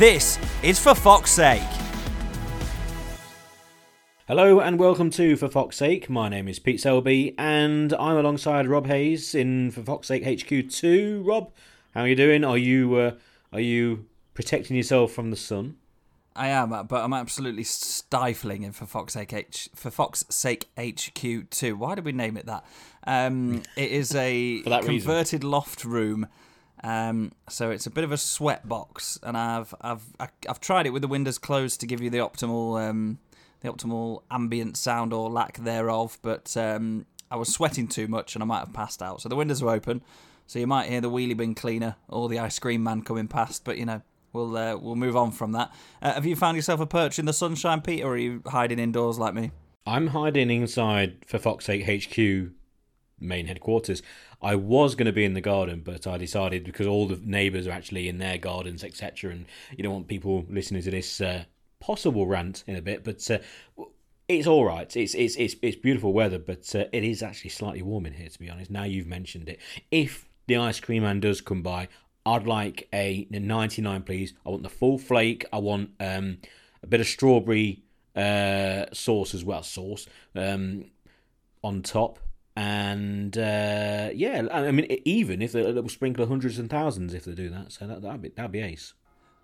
This is For Fox's Sake. Hello and welcome to For Fox's Sake. My name is Pete Selby and I'm alongside Rob Hayes in For Fox's Sake HQ2. Rob, how are you doing? Are you uh, are you protecting yourself from the sun? I am, but I'm absolutely stifling in for Fox Sake H for Fox Sake HQ two. Why did we name it that? Um, it is a converted reason. loft room. Um, so it's a bit of a sweat box, and I've I've I've tried it with the windows closed to give you the optimal um, the optimal ambient sound or lack thereof. But um, I was sweating too much, and I might have passed out. So the windows are open, so you might hear the wheelie bin cleaner or the ice cream man coming past. But you know, we'll uh, we'll move on from that. Uh, have you found yourself a perch in the sunshine, Pete, or are you hiding indoors like me? I'm hiding inside for Fox Sake HQ main headquarters. I was going to be in the garden, but I decided because all the neighbours are actually in their gardens, etc., and you don't want people listening to this uh, possible rant in a bit, but. Uh, it's all right. It's it's it's it's beautiful weather, but uh, it is actually slightly warm in here. To be honest, now you've mentioned it. If the ice cream man does come by, I'd like a 99, please. I want the full flake. I want um, a bit of strawberry uh, sauce as well, sauce um, on top. And uh, yeah, I mean, even if they will sprinkle hundreds and thousands if they do that, so that that'd be that'd be ace.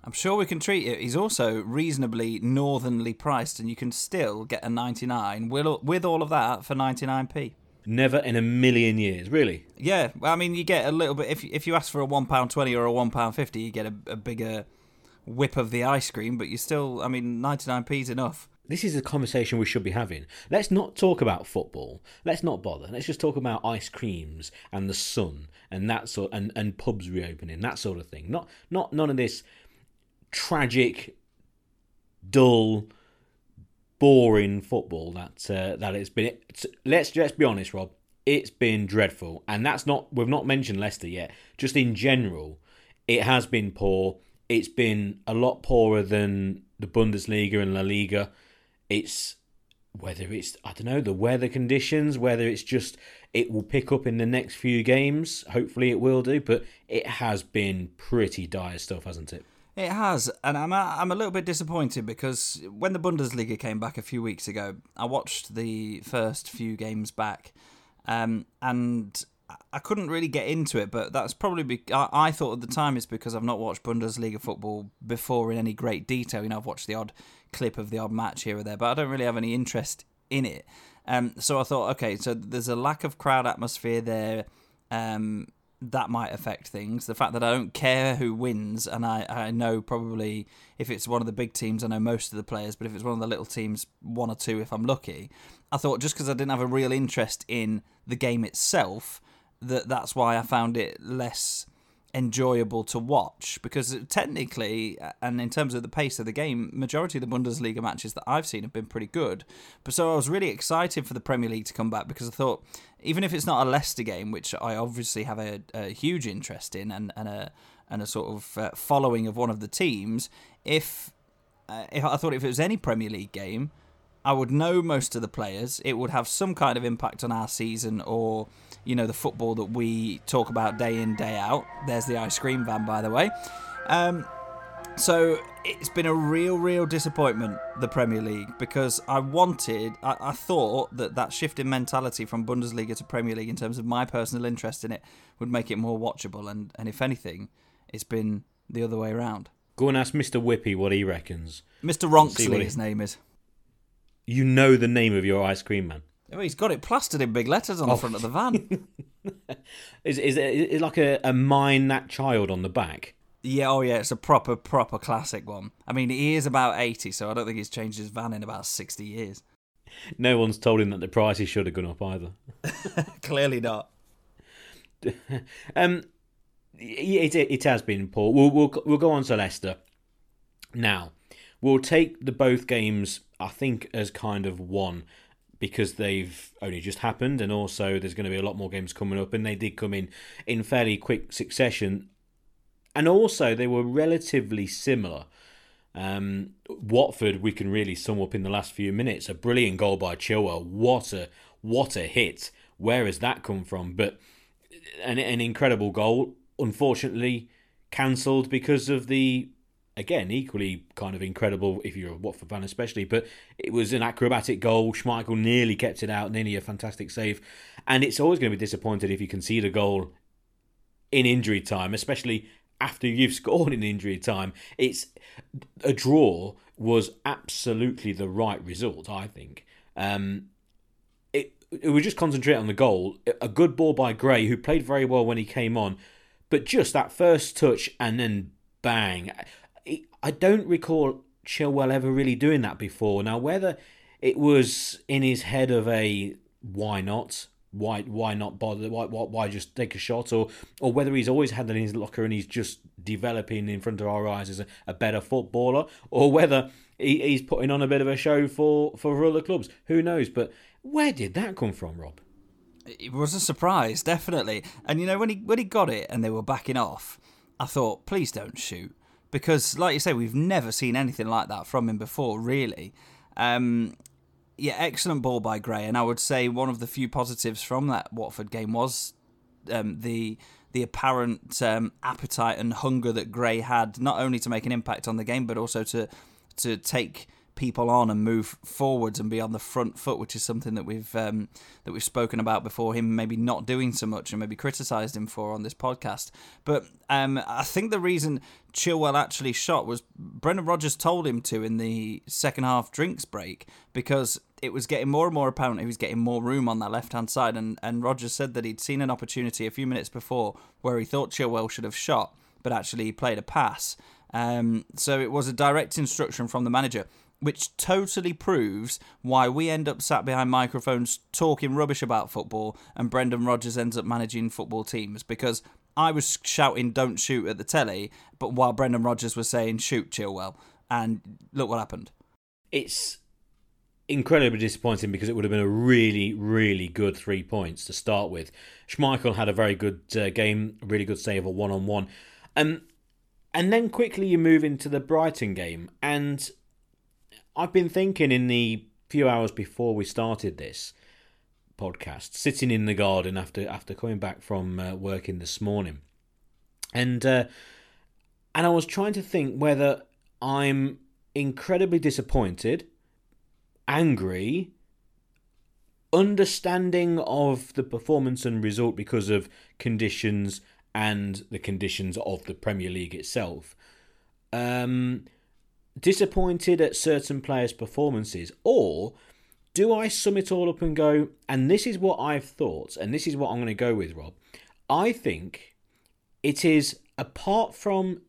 I'm sure we can treat it. He's also reasonably northernly priced, and you can still get a 99 with all of that for 99p. Never in a million years, really. Yeah, well, I mean, you get a little bit if if you ask for a one pound twenty or a one pound fifty, you get a, a bigger whip of the ice cream, but you still, I mean, 99p is enough this is a conversation we should be having. Let's not talk about football. Let's not bother. Let's just talk about ice creams and the sun and that sort and, and pubs reopening, that sort of thing. Not not none of this tragic, dull, boring football that uh, that it's been. It's, let's let's be honest, Rob. It's been dreadful, and that's not we've not mentioned Leicester yet. Just in general, it has been poor. It's been a lot poorer than the Bundesliga and La Liga it's whether it's I don't know the weather conditions, whether it's just it will pick up in the next few games. Hopefully, it will do. But it has been pretty dire stuff, hasn't it? It has, and I'm a, I'm a little bit disappointed because when the Bundesliga came back a few weeks ago, I watched the first few games back, um, and I couldn't really get into it. But that's probably be- I, I thought at the time it's because I've not watched Bundesliga football before in any great detail. You know, I've watched the odd clip of the odd match here or there, but I don't really have any interest in it. Um, so I thought, okay, so there's a lack of crowd atmosphere there. Um, that might affect things. The fact that I don't care who wins, and I, I know probably if it's one of the big teams, I know most of the players, but if it's one of the little teams, one or two if I'm lucky. I thought just because I didn't have a real interest in the game itself, that that's why I found it less enjoyable to watch because technically and in terms of the pace of the game majority of the bundesliga matches that i've seen have been pretty good. But so i was really excited for the premier league to come back because i thought even if it's not a leicester game which i obviously have a, a huge interest in and, and a and a sort of uh, following of one of the teams if uh, if i thought if it was any premier league game i would know most of the players it would have some kind of impact on our season or you know, the football that we talk about day in, day out. There's the ice cream van, by the way. Um, so it's been a real, real disappointment, the Premier League, because I wanted, I, I, thought that that shift in mentality from Bundesliga to Premier League in terms of my personal interest in it would make it more watchable. And, and if anything, it's been the other way around. Go and ask Mr. Whippy what he reckons. Mr. Ronxley, his name is. You know the name of your ice cream man. Oh, he's got it plastered in big letters on the oh. front of the van. is is it is like a, a mine that child on the back? Yeah, oh yeah, it's a proper proper classic one. I mean, he is about eighty, so I don't think he's changed his van in about sixty years. No one's told him that the prices should have gone up either. Clearly not. um, it, it, it has been poor. We'll, we'll we'll go on to Leicester now. we'll take the both games, I think, as kind of one because they've only just happened, and also there's going to be a lot more games coming up, and they did come in in fairly quick succession, and also they were relatively similar. Um, Watford, we can really sum up in the last few minutes. A brilliant goal by Chilwell. What a what a hit! Where has that come from? But an, an incredible goal. Unfortunately, cancelled because of the again, equally kind of incredible if you're a Watford fan, especially. But it was an acrobatic goal. Schmeichel nearly kept it out, nearly a fantastic save. And it's always going to be disappointed if you concede a goal in injury time, especially after you've scored in injury time. It's a draw was absolutely the right result, I think. Um, it it just concentrate on the goal. A good ball by Gray, who played very well when he came on, but just that first touch and then bang. I don't recall Chilwell ever really doing that before. Now, whether it was in his head of a why not, why why not bother, why why, why just take a shot, or or whether he's always had that in his locker and he's just developing in front of our eyes as a, a better footballer, or whether he, he's putting on a bit of a show for for other clubs. Who knows? But where did that come from, Rob? It was a surprise, definitely. And you know when he when he got it and they were backing off, I thought, please don't shoot because, like you say, we've never seen anything like that from him before, really. Um, yeah, excellent ball by Gray, and I would say one of the few positives from that Watford game was um, the the apparent um, appetite and hunger that Gray had, not only to make an impact on the game, but also to to take people on and move forwards and be on the front foot, which is something that we've um, that we've spoken about before. Him maybe not doing so much and maybe criticised him for on this podcast. But um, I think the reason Chilwell actually shot was Brendan Rodgers told him to in the second half drinks break because it was getting more and more apparent he was getting more room on that left hand side. And, and Rodgers said that he'd seen an opportunity a few minutes before where he thought Chilwell should have shot, but actually he played a pass. Um, so it was a direct instruction from the manager which totally proves why we end up sat behind microphones talking rubbish about football and Brendan Rodgers ends up managing football teams. Because I was shouting don't shoot at the telly but while Brendan Rodgers was saying shoot Chilwell. And look what happened. It's incredibly disappointing because it would have been a really really good 3 points to start with. Schmeichel had a very good uh, game really good save a one on one um and then quickly you move into the Brighton game and I've been thinking in the few hours before we started this podcast, sitting in the garden after after coming back from uh, working this morning, and uh, and I was trying to think whether I'm incredibly disappointed, angry, understanding of the performance and result because of conditions and the conditions of the Premier League itself. Um, disappointed at certain players' performances, or do I sum it all up and go, and this is what I've thought, and this is what I'm going to go with, Rob? I think it is apart from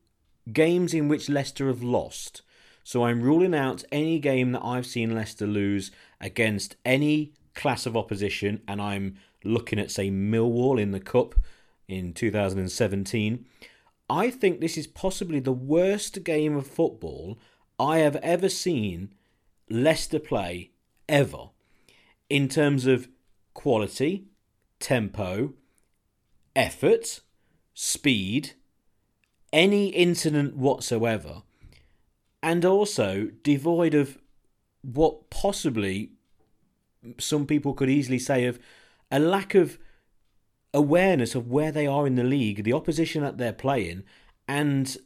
games in which Leicester have lost. So I'm ruling out any game that I've seen Leicester lose against any class of opposition, and I'm looking at, say, Millwall in the Cup in 2017. I think this is possibly the worst game of football I have ever seen Leicester play ever in terms of quality, tempo, effort, speed, any incident whatsoever, and also devoid of what possibly some people could easily say of a lack of awareness of where they are in the league, the opposition that they're playing, and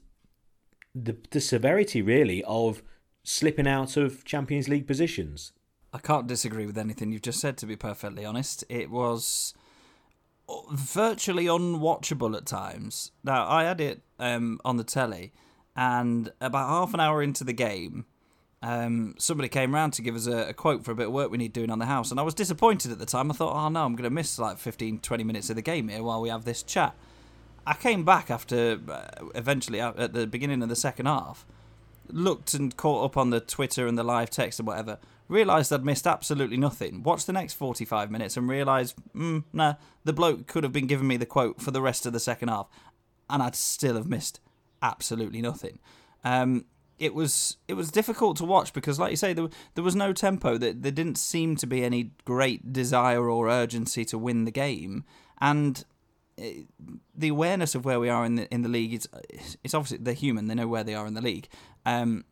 the the severity really of slipping out of Champions League positions. I can't disagree with anything you've just said. To be perfectly honest, it was virtually unwatchable at times. Now I had it um, on the telly, and about half an hour into the game, um, somebody came round to give us a, a, quote for a bit of work we need doing on the house, and I was disappointed at the time. I thought, oh no, I'm going to miss like 15, 20 minutes of the game here while we have this chat. I came back after uh, eventually at the beginning of the second half, looked and caught up on the Twitter and the live text and whatever. Realised I'd missed absolutely nothing. Watched the next 45 minutes and realised, mm, nah, the bloke could have been giving me the quote for the rest of the second half, and I'd still have missed absolutely nothing. Um, it was it was difficult to watch because, like you say, there there was no tempo. There, there didn't seem to be any great desire or urgency to win the game, and the awareness of where we are in the in the league is it's obviously they're human. They know where they are in the league, um,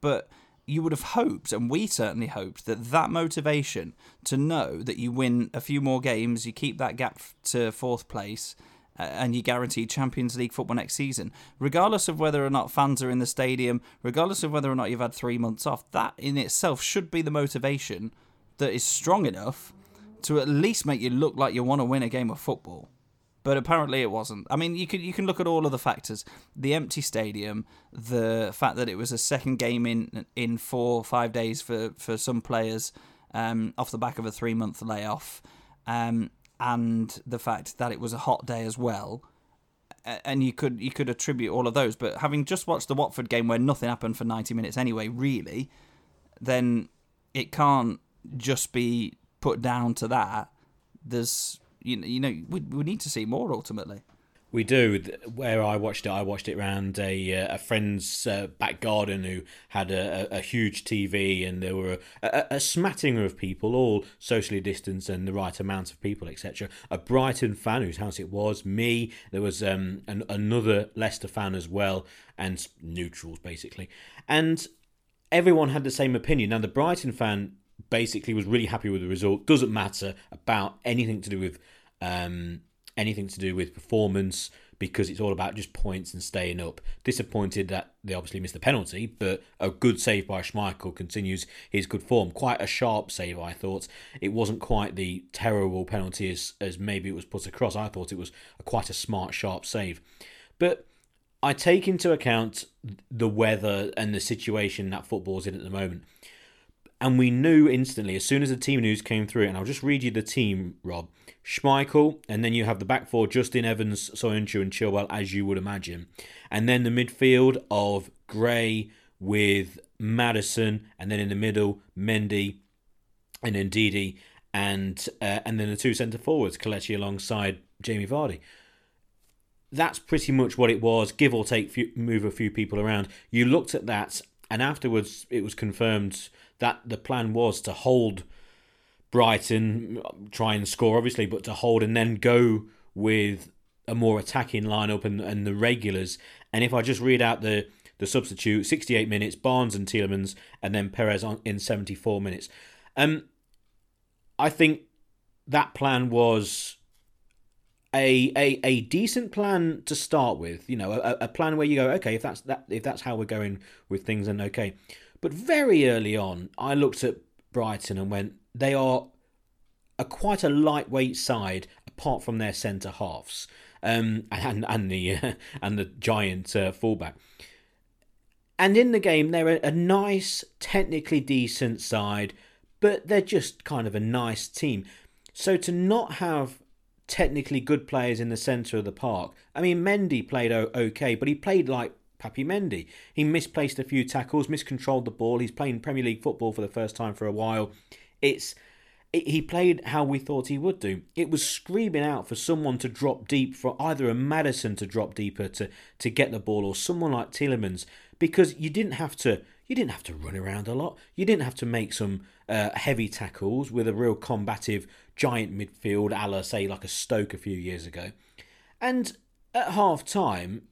but you would have hoped, and we certainly hoped, that that motivation to know that you win a few more games, you keep that gap to fourth place, uh, and you guarantee Champions League football next season, regardless of whether or not fans are in the stadium, regardless of whether or not you've had three months off, that in itself should be the motivation that is strong enough to at least make you look like you want to win a game of football but apparently it wasn't. I mean, you can you can look at all of the factors: the empty stadium, the fact that it was a second game in in four five days for for some players, um, off the back of a three month layoff, um, and the fact that it was a hot day as well. And you could you could attribute all of those, but having just watched the Watford game where nothing happened for ninety minutes anyway, really, then it can't just be put down to that. There's you, you know we, we need to see more ultimately. We do. Where I watched it, I watched it around a uh, a friend's uh, back garden who had a, a, huge TV, and there were a, a, smattering of people, all socially distanced and the right amount of people, etc. A Brighton fan whose house it was, me. There was um, an, another Leicester fan as well, and neutrals basically, and everyone had the same opinion. Now the Brighton fan basically was really happy with the result. Doesn't matter about anything to do with um, anything to do with performance because it's all about just points and staying up. Disappointed that they obviously missed the penalty, but a good save by Schmeichel continues his good form. Quite a sharp save, I thought. It wasn't quite the terrible penalty as, as maybe it was put across. I thought it was a, quite a smart, sharp save. But I take into account the weather and the situation that football's in at the moment. And we knew instantly, as soon as the team news came through, and I'll just read you the team, Rob. Schmeichel, and then you have the back four, Justin Evans, Soyuncu, and Chilwell, as you would imagine. And then the midfield of Gray with Maddison, and then in the middle, Mendy and Ndidi, and uh, and then the two centre forwards, Kelechi alongside Jamie Vardy. That's pretty much what it was, give or take, few, move a few people around. You looked at that, and afterwards it was confirmed that the plan was to hold Brighton, try and score obviously, but to hold and then go with a more attacking lineup and, and the regulars. And if I just read out the the substitute, 68 minutes, Barnes and Tielemans, and then Perez on, in 74 minutes. Um, I think that plan was a, a a decent plan to start with. You know, a, a plan where you go, okay, if that's that, if that's how we're going with things, then okay. But very early on, I looked at Brighton and went, they are a quite a lightweight side apart from their centre halves um, and and the uh, and the giant uh, fullback. And in the game, they're a, a nice, technically decent side, but they're just kind of a nice team. So to not have technically good players in the centre of the park, I mean, Mendy played okay, but he played like Papi Mendy. He misplaced a few tackles, miscontrolled the ball. He's playing Premier League football for the first time for a while. It's it, he played how we thought he would do. It was screaming out for someone to drop deep, for either a Maddison to drop deeper to to get the ball, or someone like Tielemans, because you didn't have to you didn't have to run around a lot. You didn't have to make some uh, heavy tackles with a real combative giant midfield, a la say like a Stoke a few years ago. And at half time,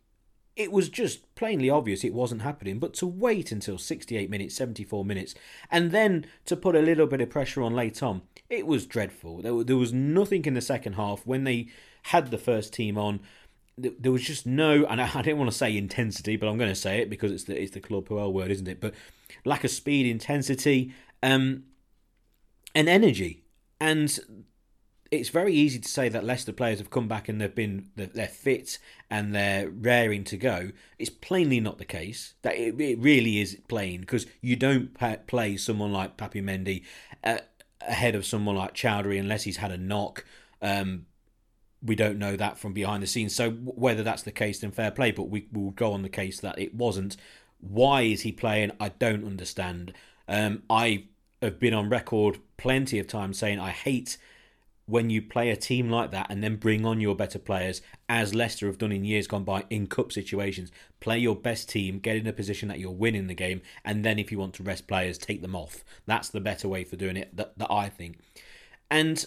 it was just plainly obvious it wasn't happening. But to wait until 68 minutes, 74 minutes, and then to put a little bit of pressure on late on, it was dreadful. There, was nothing in the second half when they had the first team on. There was just no, and I didn't want to say intensity, but I'm going to say it because it's the it's the Claude Puel word, isn't it? But lack of speed, intensity, um, and energy, and it's very easy to say that Leicester players have come back and they've been they're fit and they're raring to go. It's plainly not the case. That it, it really is plain because you don't play someone like Papi Mendy uh, ahead of someone like Choudhury unless he's had a knock. Um, we don't know that from behind the scenes. So whether that's the case, then fair play. But we will go on the case that it wasn't. Why is he playing? I don't understand. Um, I have been on record plenty of times saying I hate when you play a team like that and then bring on your better players, as Leicester have done in years gone by in cup situations. Play your best team, get in a position that you're winning the game, and then if you want to rest players, take them off. That's the better way for doing it, that, that I think. And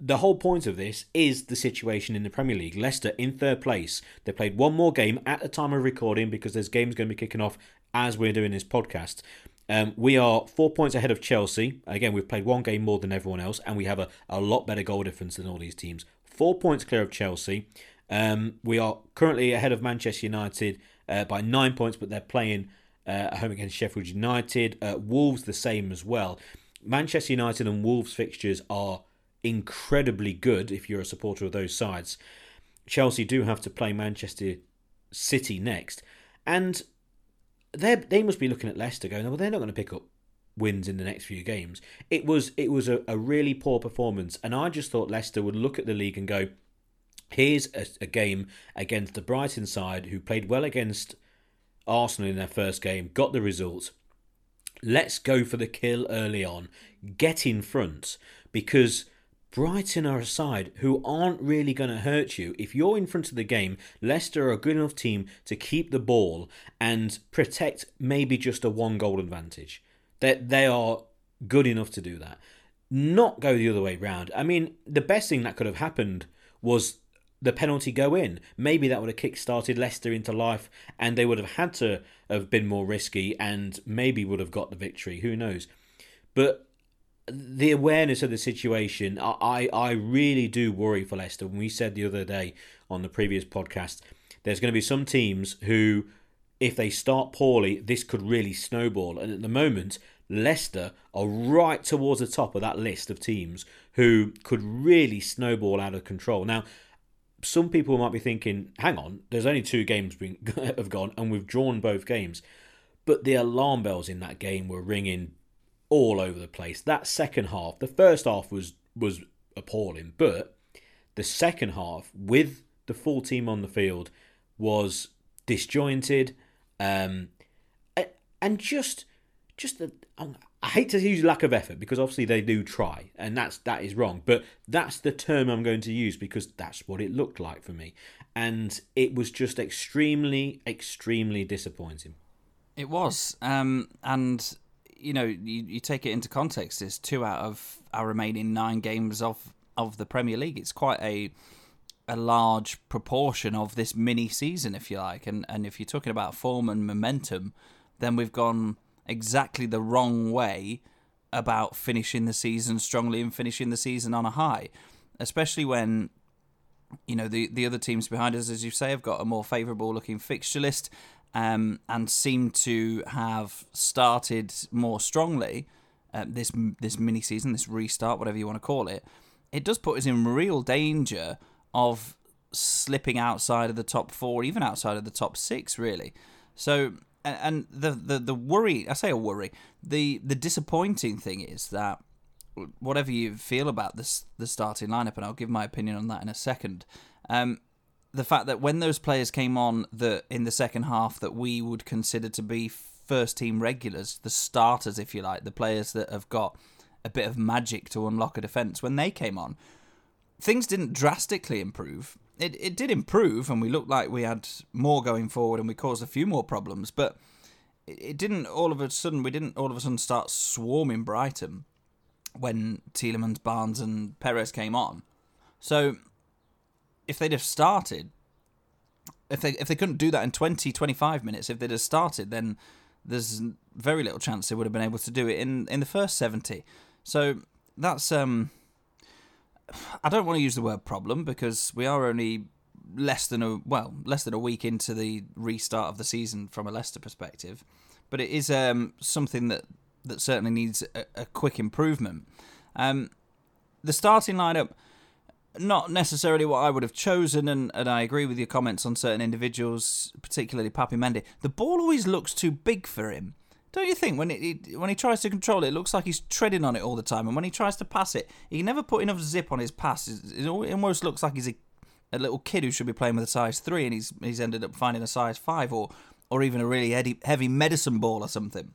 the whole point of this is the situation in the Premier League. Leicester in third place. They played one more game at the time of recording because there's games going to be kicking off as we're doing this podcast. Um, we are four points ahead of Chelsea. Again, we've played one game more than everyone else, and we have a, a lot better goal difference than all these teams. Four points clear of Chelsea. Um, we are currently ahead of Manchester United uh, by nine points, but they're playing uh, at home against Sheffield United. Uh, Wolves the same as well. Manchester United and Wolves fixtures are incredibly good if you're a supporter of those sides. Chelsea do have to play Manchester City next, and they they must be looking at Leicester going, well, they're not going to pick up wins in the next few games. It was it was a, a really poor performance, and I just thought Leicester would look at the league and go, here's a, a game against the Brighton side who played well against Arsenal in their first game, got the results. Let's go for the kill early on, get in front because Brighton are a side who aren't really going to hurt you. If you're in front of the game, Leicester are a good enough team to keep the ball and protect maybe just a one goal advantage. That they, are good enough to do that. Not go the other way round. I mean, the best thing that could have happened was the penalty go in. Maybe that would have kick-started Leicester into life and they would have had to have been more risky and maybe would have got the victory. Who knows? But the awareness of the situation, I, I really do worry for Leicester. When we said the other day on the previous podcast, there's going to be some teams who, if they start poorly, this could really snowball. And at the moment, Leicester are right towards the top of that list of teams who could really snowball out of control. Now, some people might be thinking, hang on, there's only two games been, have gone and we've drawn both games. But the alarm bells in that game were ringing all over the place. That second half, the first half was was appalling, but the second half with the full team on the field was disjointed, um, and just just a, um, I hate to use lack of effort because obviously they do try, and that's that is wrong. But that's the term I'm going to use because that's what it looked like for me, and it was just extremely, extremely disappointing. It was, um, and you know, you, you take it into context, it's two out of our remaining nine games of of the Premier League. It's quite a a large proportion of this mini season, if you like. And and if you're talking about form and momentum, then we've gone exactly the wrong way about finishing the season strongly and finishing the season on a high, especially when you know the the other teams behind us, as you say, have got a more favourable looking fixture list um, and seem to have started more strongly uh, this this mini season, this restart, whatever you want to call it. It does put us in real danger of slipping outside of the top four, even outside of the top six, really. So, and the the the worry, I say a worry, the the disappointing thing is that whatever you feel about this the starting lineup, and I'll give my opinion on that in a second. Um, the fact that when those players came on that in the second half that we would consider to be first team regulars, the starters, if you like, the players that have got a bit of magic to unlock a defence, when they came on, things didn't drastically improve. It it did improve, and we looked like we had more going forward, and we caused a few more problems, but it, didn't all of a sudden. We didn't all of a sudden start swarming Brighton when Tielemans, Barnes, and Perez came on. So if they'd have started, if they if they couldn't do that in 20, 25 minutes, if they'd have started, then there's very little chance they would have been able to do it in, in the first 70. So that's um I don't want to use the word problem because we are only less than a well less than a week into the restart of the season from a Leicester perspective, but it is um something that that certainly needs a, a quick improvement. Um, the starting lineup not necessarily what I would have chosen, and, and I agree with your comments on certain individuals, particularly Papi Mendy. The ball always looks too big for him. Don't you think when it, when he tries to control it, it looks like he's treading on it all the time, and when he tries to pass it, he never put enough zip on his pass. It almost looks like he's a, a little kid who should be playing with a size three, and he's he's ended up finding a size five, or or even a really heavy medicine ball or something.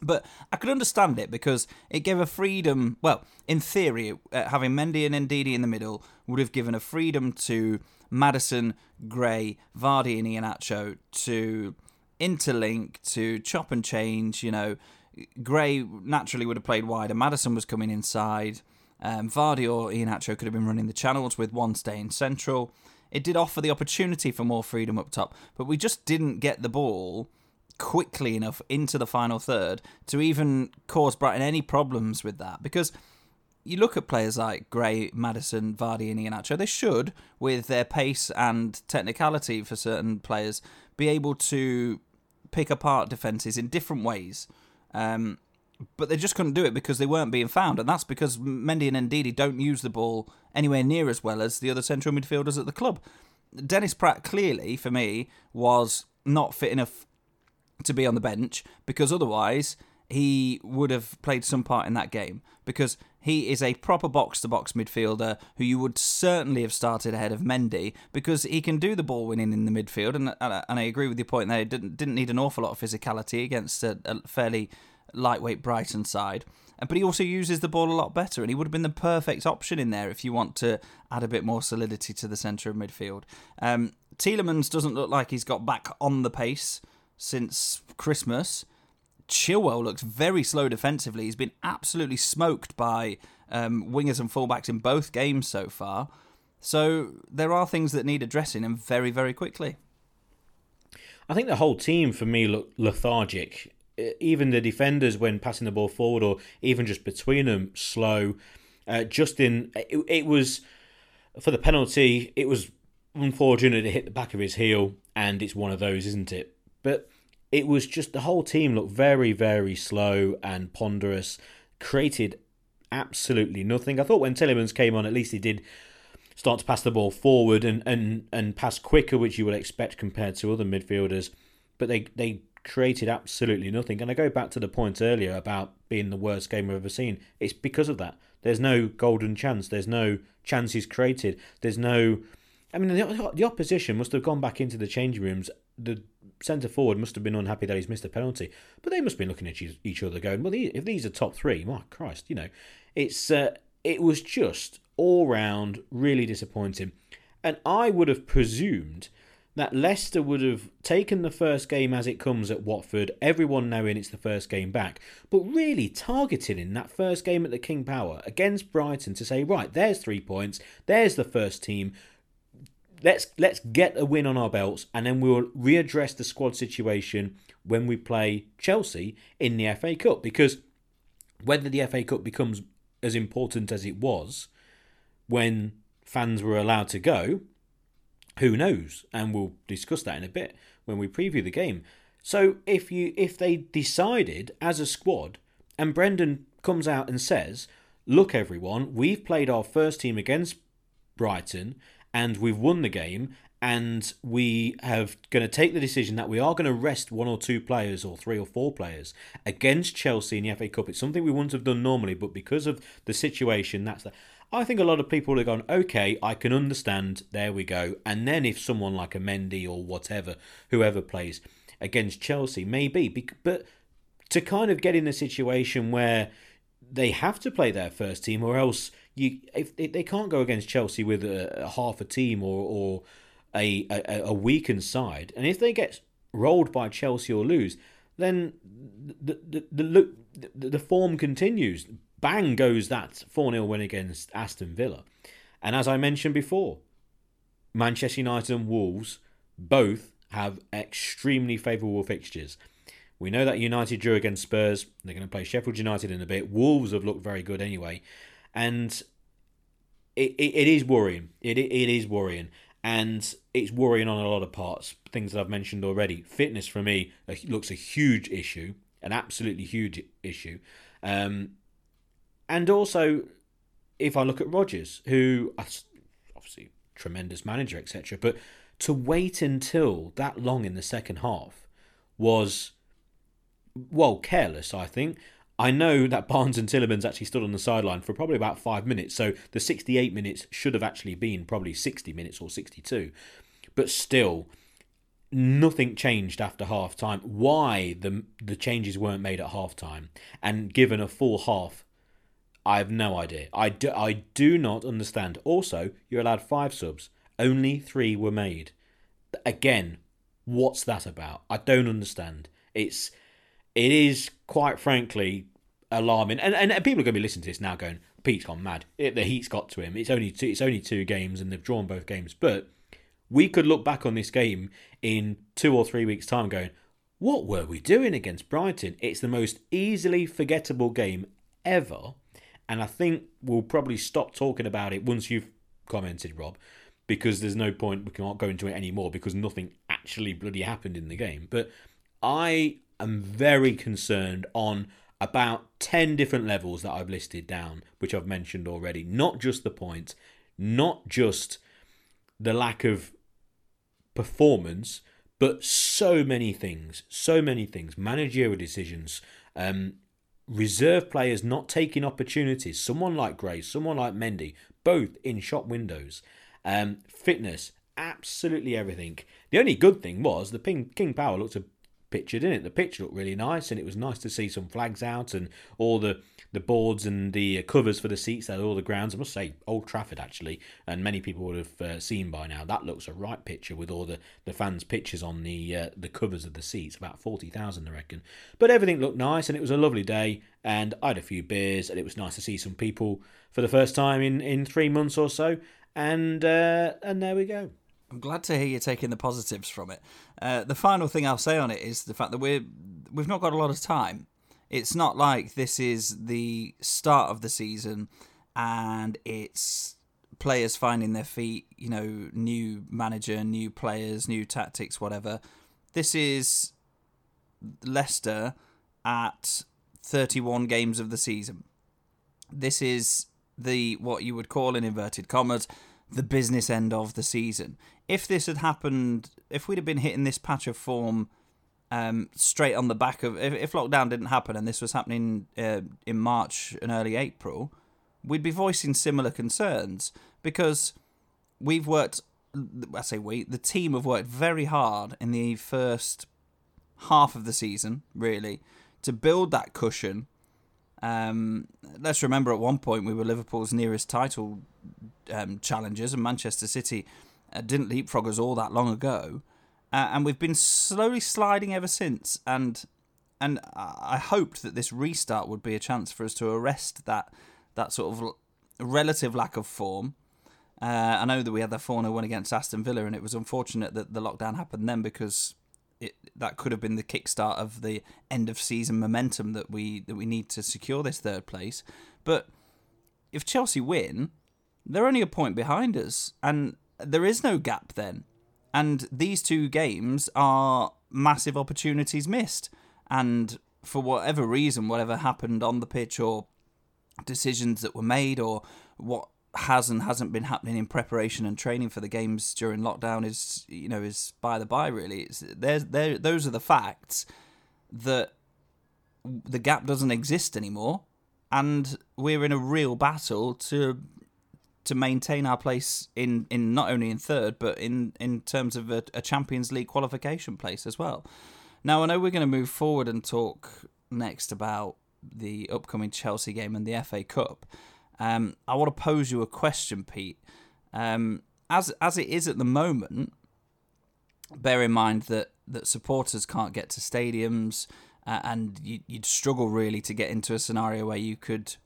But I could understand it because it gave a freedom. Well, in theory, uh, having Mendy and Ndidi in the middle would have given a freedom to Maddison, Gray, Vardy, and Iheanacho to interlink, to chop and change. You know, Gray naturally would have played wider. Maddison was coming inside. Um, Vardy or Iheanacho could have been running the channels with one staying central. It did offer the opportunity for more freedom up top, but we just didn't get the ball quickly enough into the final third to even cause Brighton any problems with that. Because you look at players like Gray, Maddison, Vardy, and Iheanacho, they should, with their pace and technicality for certain players, be able to pick apart defences in different ways. Um, but they just couldn't do it because they weren't being found, and that's because Mendy and Ndidi don't use the ball anywhere near as well as the other central midfielders at the club. Dennis Praet clearly, for me, was not fit enough to be on the bench because otherwise he would have played some part in that game. Because he is a proper box to box midfielder who you would certainly have started ahead of Mendy because he can do the ball winning in the midfield. And and I agree with your point there. Didn't didn't need an awful lot of physicality against a, a fairly lightweight Brighton side. But he also uses the ball a lot better and he would have been the perfect option in there if you want to add a bit more solidity to the centre of midfield. Um, Tielemans doesn't look like he's got back on the pace since Christmas. Chilwell looks very slow defensively. He's been absolutely smoked by um, wingers and fullbacks in both games so far. So there are things that need addressing and very, very quickly. I think the whole team for me looked lethargic. Even the defenders, when passing the ball forward or even just between them, slow. Uh, Justin, it, it was for the penalty. It was unfortunate to hit the back of his heel, and it's one of those, isn't it? But it was just the whole team looked very, very slow and ponderous, created absolutely nothing. I thought when Tielemans came on, at least he did start to pass the ball forward and, and, and pass quicker, which you would expect compared to other midfielders. But they, they created absolutely nothing. And I go back to the point earlier about being the worst game I've ever seen. It's because of that. There's no golden chance. There's no chances created. There's no. I mean, the, the opposition must have gone back into the changing rooms. The centre forward must have been unhappy that he's missed a penalty, but they must have been looking at each other, going, "Well, if these are top three, my Christ, you know, it's uh, it was just all round really disappointing." And I would have presumed that Leicester would have taken the first game as it comes at Watford, everyone knowing it's the first game back, but really targeting in that first game at the King Power against Brighton to say, right, there's three points, there's the first team, let's let's get a win on our belts, and then we'll readdress the squad situation when we play Chelsea in the FA Cup. Because whether the FA Cup becomes as important as it was when fans were allowed to go, who knows? And we'll discuss that in a bit when we preview the game. So if you if they decided as a squad, and Brendan comes out and says, "Look, everyone, we've played our first team against Brighton." And we've won the game and we have going to take the decision that we are going to rest one or two players or three or four players against Chelsea in the FA Cup. It's something we wouldn't have done normally, but because of the situation, that's the. I think a lot of people have gone, okay, I can understand. There we go. And then if someone like a Mendy or whatever, whoever plays against Chelsea, maybe, but to kind of get in a situation where they have to play their first team, or else you if, they can't go against Chelsea with a, a half a team or or a, a, a weakened side, and if they get rolled by Chelsea or lose, then the the the, the, the form continues. Bang goes that 4 0 win against Aston Villa. And as I mentioned before, Manchester United and Wolves both have extremely favourable fixtures. We know that United drew against Spurs. They're going to play Sheffield United in a bit. Wolves have looked very good anyway and it, it, it is worrying. It, it is worrying, and it's worrying on a lot of parts. Things that I've mentioned already. Fitness for me looks a huge issue, an absolutely huge issue, um, and also if I look at Rodgers, who obviously tremendous manager, etc., but to wait until that long in the second half was well careless. I think I know that Barnes and Tielemans actually stood on the sideline for probably about five minutes, so the 68 minutes should have actually been probably 60 minutes or 62. But still, nothing changed after half time. Why the the changes weren't made at half time and given a full half, I have no idea. I do, I do not understand. Also, you're allowed five subs. Only three were made. Again, what's that about? I don't understand. It's it is quite frankly alarming, and and people are going to be listening to this now, going, "Pete's gone mad. It, the heat's got to him. It's only two, it's only two games, and they've drawn both games." But we could look back on this game in two or three weeks' time, going, "What were we doing against Brighton?" It's the most easily forgettable game ever, and I think we'll probably stop talking about it once you've commented, Rob, because there's no point we can't go into it anymore because nothing actually bloody happened in the game. But I am very concerned on about 10 different levels that I've listed down, which I've mentioned already. Not just the points, not just the lack of performance, but so many things, so many things. Managerial decisions, um, reserve players not taking opportunities. Someone like Gray, someone like Mendy, both in shop windows. Um, fitness, absolutely everything. The only good thing was the King Power looked a picture, didn't it? The picture looked really nice, and it was nice to see some flags out and all the the boards and the covers for the seats That all the grounds. I must say, Old Trafford actually, and many people would have uh, seen by now. That looks a right picture with all the, the fans' pictures on the uh, the covers of the seats. About forty thousand, I reckon. But everything looked nice, and it was a lovely day. And I had a few beers, and it was nice to see some people for the first time in, in three months or so. And uh, and there we go. I'm glad to hear you're taking the positives from it. Uh, the final thing I'll say on it is the fact that we're we've not got a lot of time. It's not like this is the start of the season and it's players finding their feet, you know, new manager, new players, new tactics, whatever. This is Leicester at 31 games of the season. This is the what you would call in inverted commas the business end of the season. If this had happened, if we'd have been hitting this patch of form um, straight on the back of, if, if, lockdown didn't happen and this was happening uh, in March and early April, we'd be voicing similar concerns because we've worked. I say we, the team have worked very hard in the first half of the season, really, to build that cushion. Um, let's remember at one point we were Liverpool's nearest title um, challengers, and Manchester City uh, didn't leapfrog us all that long ago, uh, and we've been slowly sliding ever since. And and I hoped that this restart would be a chance for us to arrest that that sort of relative lack of form. Uh, I know that we had the 4 0 win against Aston Villa, and it was unfortunate that the lockdown happened then because it, that could have been the kickstart of the end of season momentum that we that we need to secure this third place. But if Chelsea win, they're only a point behind us, and there is no gap then. And these two games are massive opportunities missed. And for whatever reason, whatever happened on the pitch or decisions that were made or what has and hasn't been happening in preparation and training for the games during lockdown is you know is by the by really it's there's there those are the facts that the gap doesn't exist anymore and we're in a real battle to to maintain our place in, in not only in third, but in, in terms of a, a Champions League qualification place as well. Now, I know we're going to move forward and talk next about the upcoming Chelsea game and the FA Cup. Um, I want to pose you a question, Pete. Um, as as it is at the moment, bear in mind that that supporters can't get to stadiums, uh, and you, would struggle really to get into a scenario where you could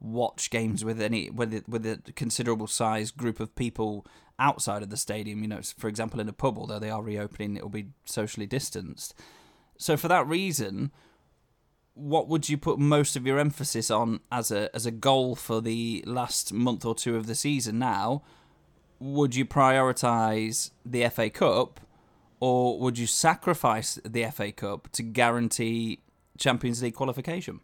watch games with any with with a considerable size group of people outside of the stadium. You know, for example, in a pub, although they are reopening, it will be socially distanced. So for that reason, what would you put most of your emphasis on as a as a goal for the last month or two of the season? Now, would you prioritise the FA Cup, or would you sacrifice the FA Cup to guarantee Champions League qualification?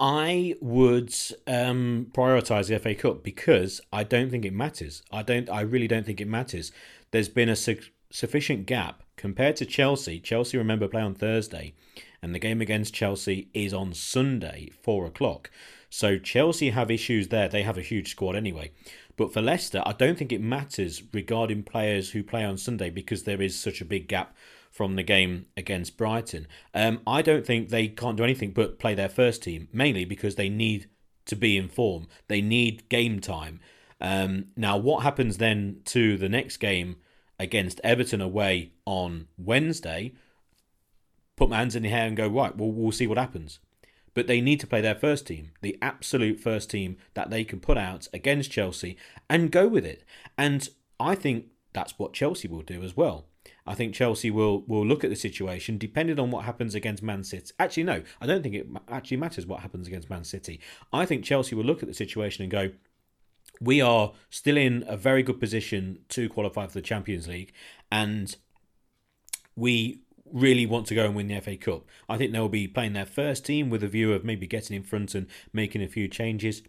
I would um, prioritize the FA Cup because I don't think it matters. I don't. I really don't think it matters. There's been a su- sufficient gap compared to Chelsea. Chelsea, remember, play on Thursday, and the game against Chelsea is on Sunday, four o'clock. So Chelsea have issues there. They have a huge squad anyway. But for Leicester, I don't think it matters regarding players who play on Sunday because there is such a big gap from the game against Brighton. Um, I don't think they can't do anything but play their first team, mainly because they need to be in form. They need game time. Um, now, what happens then to the next game against Everton away on Wednesday? Put my hands in the air and go, right, well, we'll see what happens. But they need to play their first team, the absolute first team that they can put out against Chelsea and go with it. And I think that's what Chelsea will do as well. I think Chelsea will will look at the situation depending on what happens against Man City. Actually, no, I don't think it actually matters what happens against Man City. I think Chelsea will look at the situation and go, we are still in a very good position to qualify for the Champions League, and we really want to go and win the FA Cup. I think they'll be playing their first team with a view of maybe getting in front and making a few changes.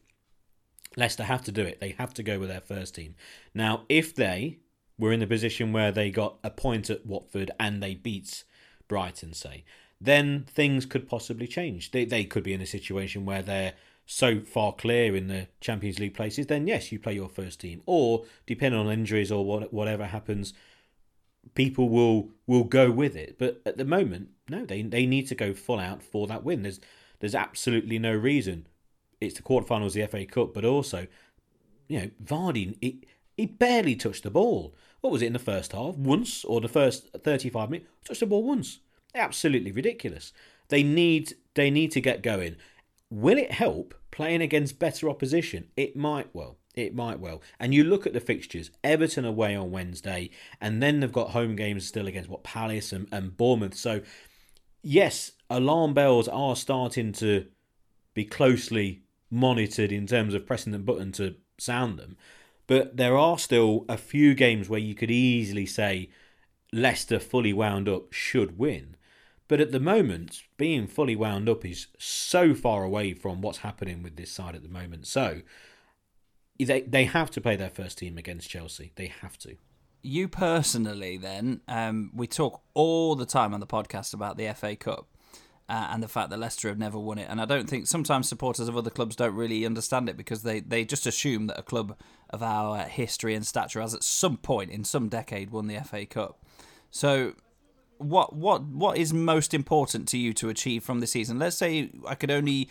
Leicester have to do it. They have to go with their first team. Now, if they were in the position where they got a point at Watford and they beat Brighton, say, then things could possibly change. They, they could be in a situation where they're so far clear in the Champions League places, then yes, you play your first team. Or depending on injuries or what, whatever happens, people will will go with it. But at the moment, no, they they need to go full out for that win. There's there's absolutely no reason. It's the quarterfinals of the FA Cup, but also, you know, Vardy he, he barely touched the ball. What was it in the first half? Once or the first 35 minutes? Touched the ball once. Absolutely ridiculous. They need they need to get going. Will it help playing against better opposition? It might well. It might well. And you look at the fixtures Everton away on Wednesday, and then they've got home games still against what Palace and, and Bournemouth. So, yes, alarm bells are starting to be closely monitored in terms of pressing the button to sound them. But there are still a few games where you could easily say Leicester fully wound up should win. But at the moment, being fully wound up is so far away from what's happening with this side at the moment. So, they they have to play their first team against Chelsea. They have to. You personally, then, um, we talk all the time on the podcast about the FA Cup. Uh, and the fact that Leicester have never won it. And I don't think sometimes supporters of other clubs don't really understand it because they, they just assume that a club of our history and stature has at some point in some decade won the FA Cup. So, what what what is most important to you to achieve from the season? Let's say I could only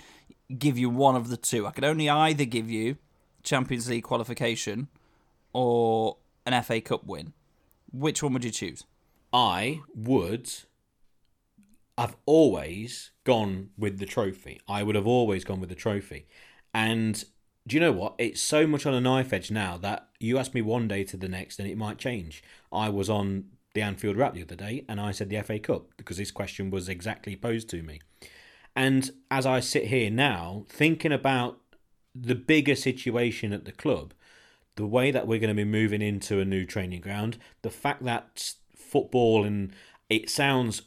give you one of the two. I could only either give you Champions League qualification or an FA Cup win. Which one would you choose? I would. I've always gone with the trophy. I would have always gone with the trophy. And do you know what? It's so much on a knife edge now that you ask me one day to the next and it might change. I was on the Anfield Wrap the other day and I said the FA Cup because this question was exactly posed to me. And as I sit here now, thinking about the bigger situation at the club, the way that we're going to be moving into a new training ground, the fact that football and it sounds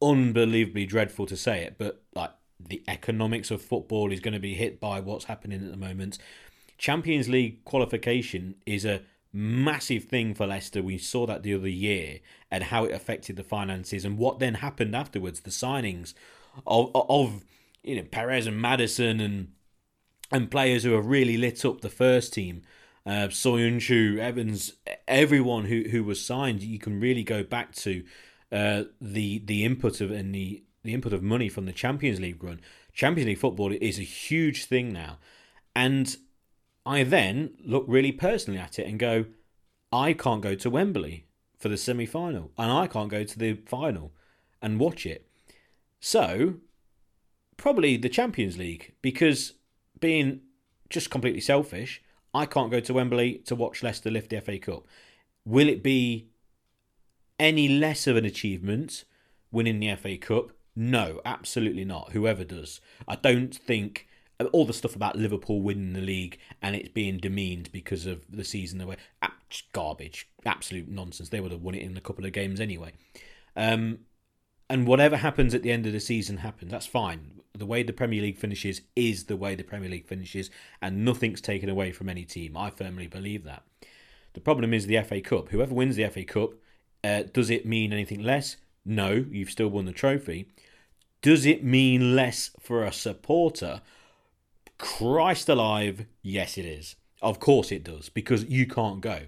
unbelievably dreadful to say it, but like the economics of football is going to be hit by what's happening at the moment. Champions League qualification is a massive thing for Leicester. We saw that the other year and how it affected the finances and what then happened afterwards. The signings of of you know Perez and Maddison and and players who have really lit up the first team. Uh, Soyuncu, Evans, everyone who, who was signed, you can really go back to uh, the the input of and the, the input of money from the Champions League run. Champions League football is a huge thing now, and I then look really personally at it and go, I can't go to Wembley for the semi final, and I can't go to the final and watch it. So, probably the Champions League because being just completely selfish, I can't go to Wembley to watch Leicester lift the FA Cup. Will it be any less of an achievement winning the FA Cup? No, absolutely not. Whoever does. I don't think all the stuff about Liverpool winning the league and it's being demeaned because of the season away, garbage, absolute nonsense. They would have won it in a couple of games anyway. Um, and whatever happens at the end of the season happens. That's fine. The way the Premier League finishes is the way the Premier League finishes, and nothing's taken away from any team. I firmly believe that. The problem is the FA Cup. Whoever wins the FA Cup, uh, does it mean anything less? No, you've still won the trophy. Does it mean less for a supporter? Christ alive, yes, it is. Of course it does, because you can't go.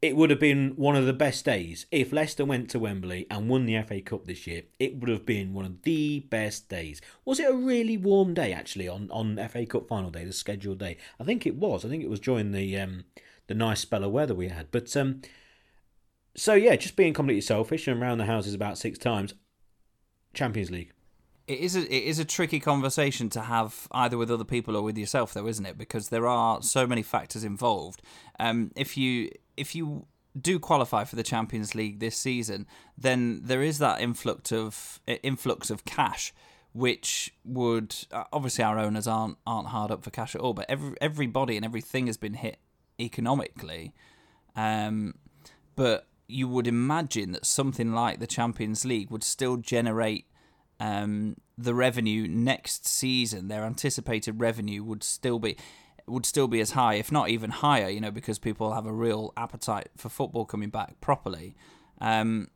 it would have been one of the best days if Leicester went to Wembley and won the FA Cup this year. It would have been one of the best days. Was it a really warm day actually on, on FA Cup final day, the scheduled day? I think it was. I think it was during the um, the nice spell of weather we had. But um, so yeah, just being completely selfish and around the houses about six times. Champions League. It is a it is a tricky conversation to have either with other people or with yourself, though, isn't it? Because there are so many factors involved. Um, if you if you do qualify for the Champions League this season, then there is that influx of influx of cash, which would uh, obviously our owners aren't aren't hard up for cash at all, but every everybody and everything has been hit economically. Um, but you would imagine that something like the Champions League would still generate um, the revenue next season, their anticipated revenue would still be would still be as high, if not even higher. You know, because people have a real appetite for football coming back properly. Um,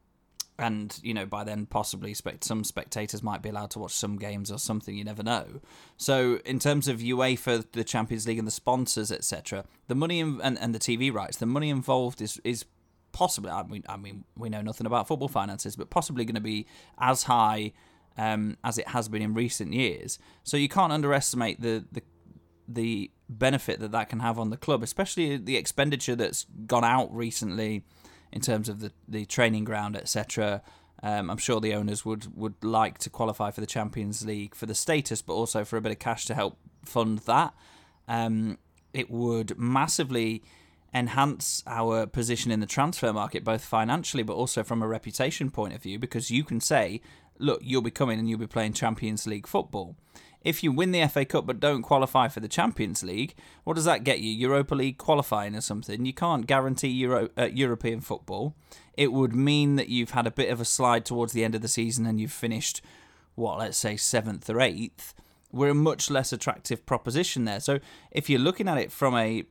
and you know by then possibly some spectators might be allowed to watch some games or something you never know so in terms of UEFA the Champions League and the sponsors etc the money and, and the TV rights the money involved is is possibly I mean I mean we know nothing about football finances but possibly going to be as high um, as it has been in recent years. So you can't underestimate the, the the benefit that that can have on the club, especially the expenditure that's gone out recently in terms of the, the training ground, etc. Um, I'm sure the owners would, would like to qualify for the Champions League for the status, but also for a bit of cash to help fund that. Um, it would massively enhance our position in the transfer market, both financially but also from a reputation point of view, because you can say look, you'll be coming and you'll be playing Champions League football. If you win the FA Cup but don't qualify for the Champions League, what does that get you? Europa League qualifying or something? You can't guarantee Euro, uh, European football. It would mean that you've had a bit of a slide towards the end of the season and you've finished, what, let's say seventh or eighth. We're a much less attractive proposition there. So if you're looking at it from a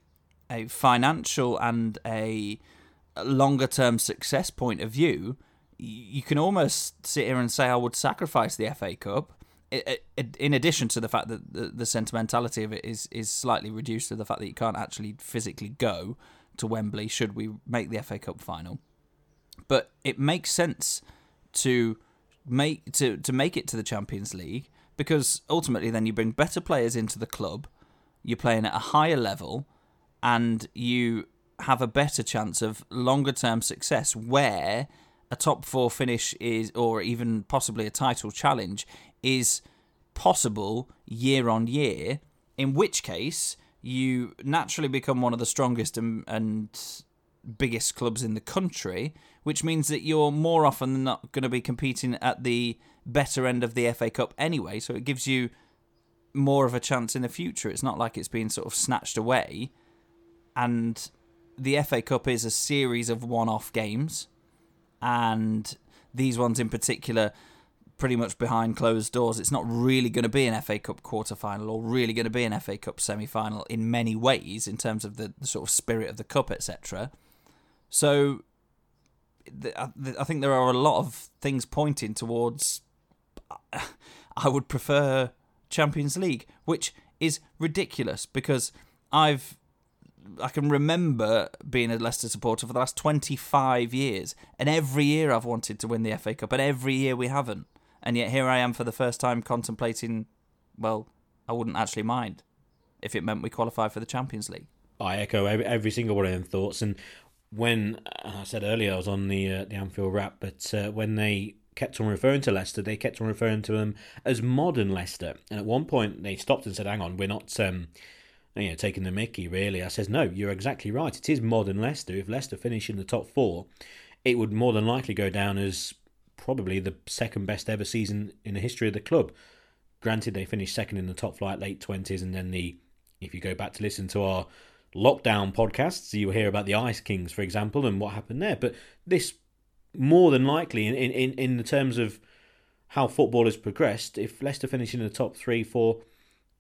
a financial and a longer term success point of view, you can almost sit here and say I would sacrifice the FA Cup. In addition to the fact that the, sentimentality of it is is slightly reduced to the fact that you can't actually physically go to Wembley should we make the FA Cup final, but it makes sense to make to to make it to the Champions League because ultimately then you bring better players into the club, you're playing at a higher level, and you have a better chance of longer term success where a top four finish is, or even possibly a title challenge, is possible year on year. In which case, you naturally become one of the strongest and, and biggest clubs in the country, which means that you're more often than not going to be competing at the better end of the FA Cup anyway. So it gives you more of a chance in the future. It's not like it's being sort of snatched away. And the FA Cup is a series of one off games and these ones in particular pretty much behind closed doors. It's not really going to be an FA Cup quarter final or really going to be an FA Cup semi final in many ways in terms of the, the sort of spirit of the cup, etc. So I think there are a lot of things pointing towards. I would prefer Champions League, which is ridiculous because I've I can remember being a Leicester supporter for the last 25 years, and every year I've wanted to win the FA Cup, and every year we haven't. And yet here I am for the first time contemplating, well, I wouldn't actually mind if it meant we qualify for the Champions League. I echo every, every single one of them thoughts. And when I said earlier, I was on the uh, the Anfield Wrap, but uh, when they kept on referring to Leicester, they kept on referring to them as modern Leicester. And at one point, they stopped and said, "Hang on, we're not." Um, you know, taking the mickey, really. I says, no, you're exactly right. It is modern Leicester. If Leicester finish in the top four, it would more than likely go down as probably the second best ever season in the history of the club. Granted, they finished second in the top flight, late 20s, and then the, if you go back to listen to our lockdown podcasts, you will hear about the Ice Kings, for example, and what happened there. But this, more than likely, in, in, in the terms of how football has progressed, if Leicester finish in the top three, four,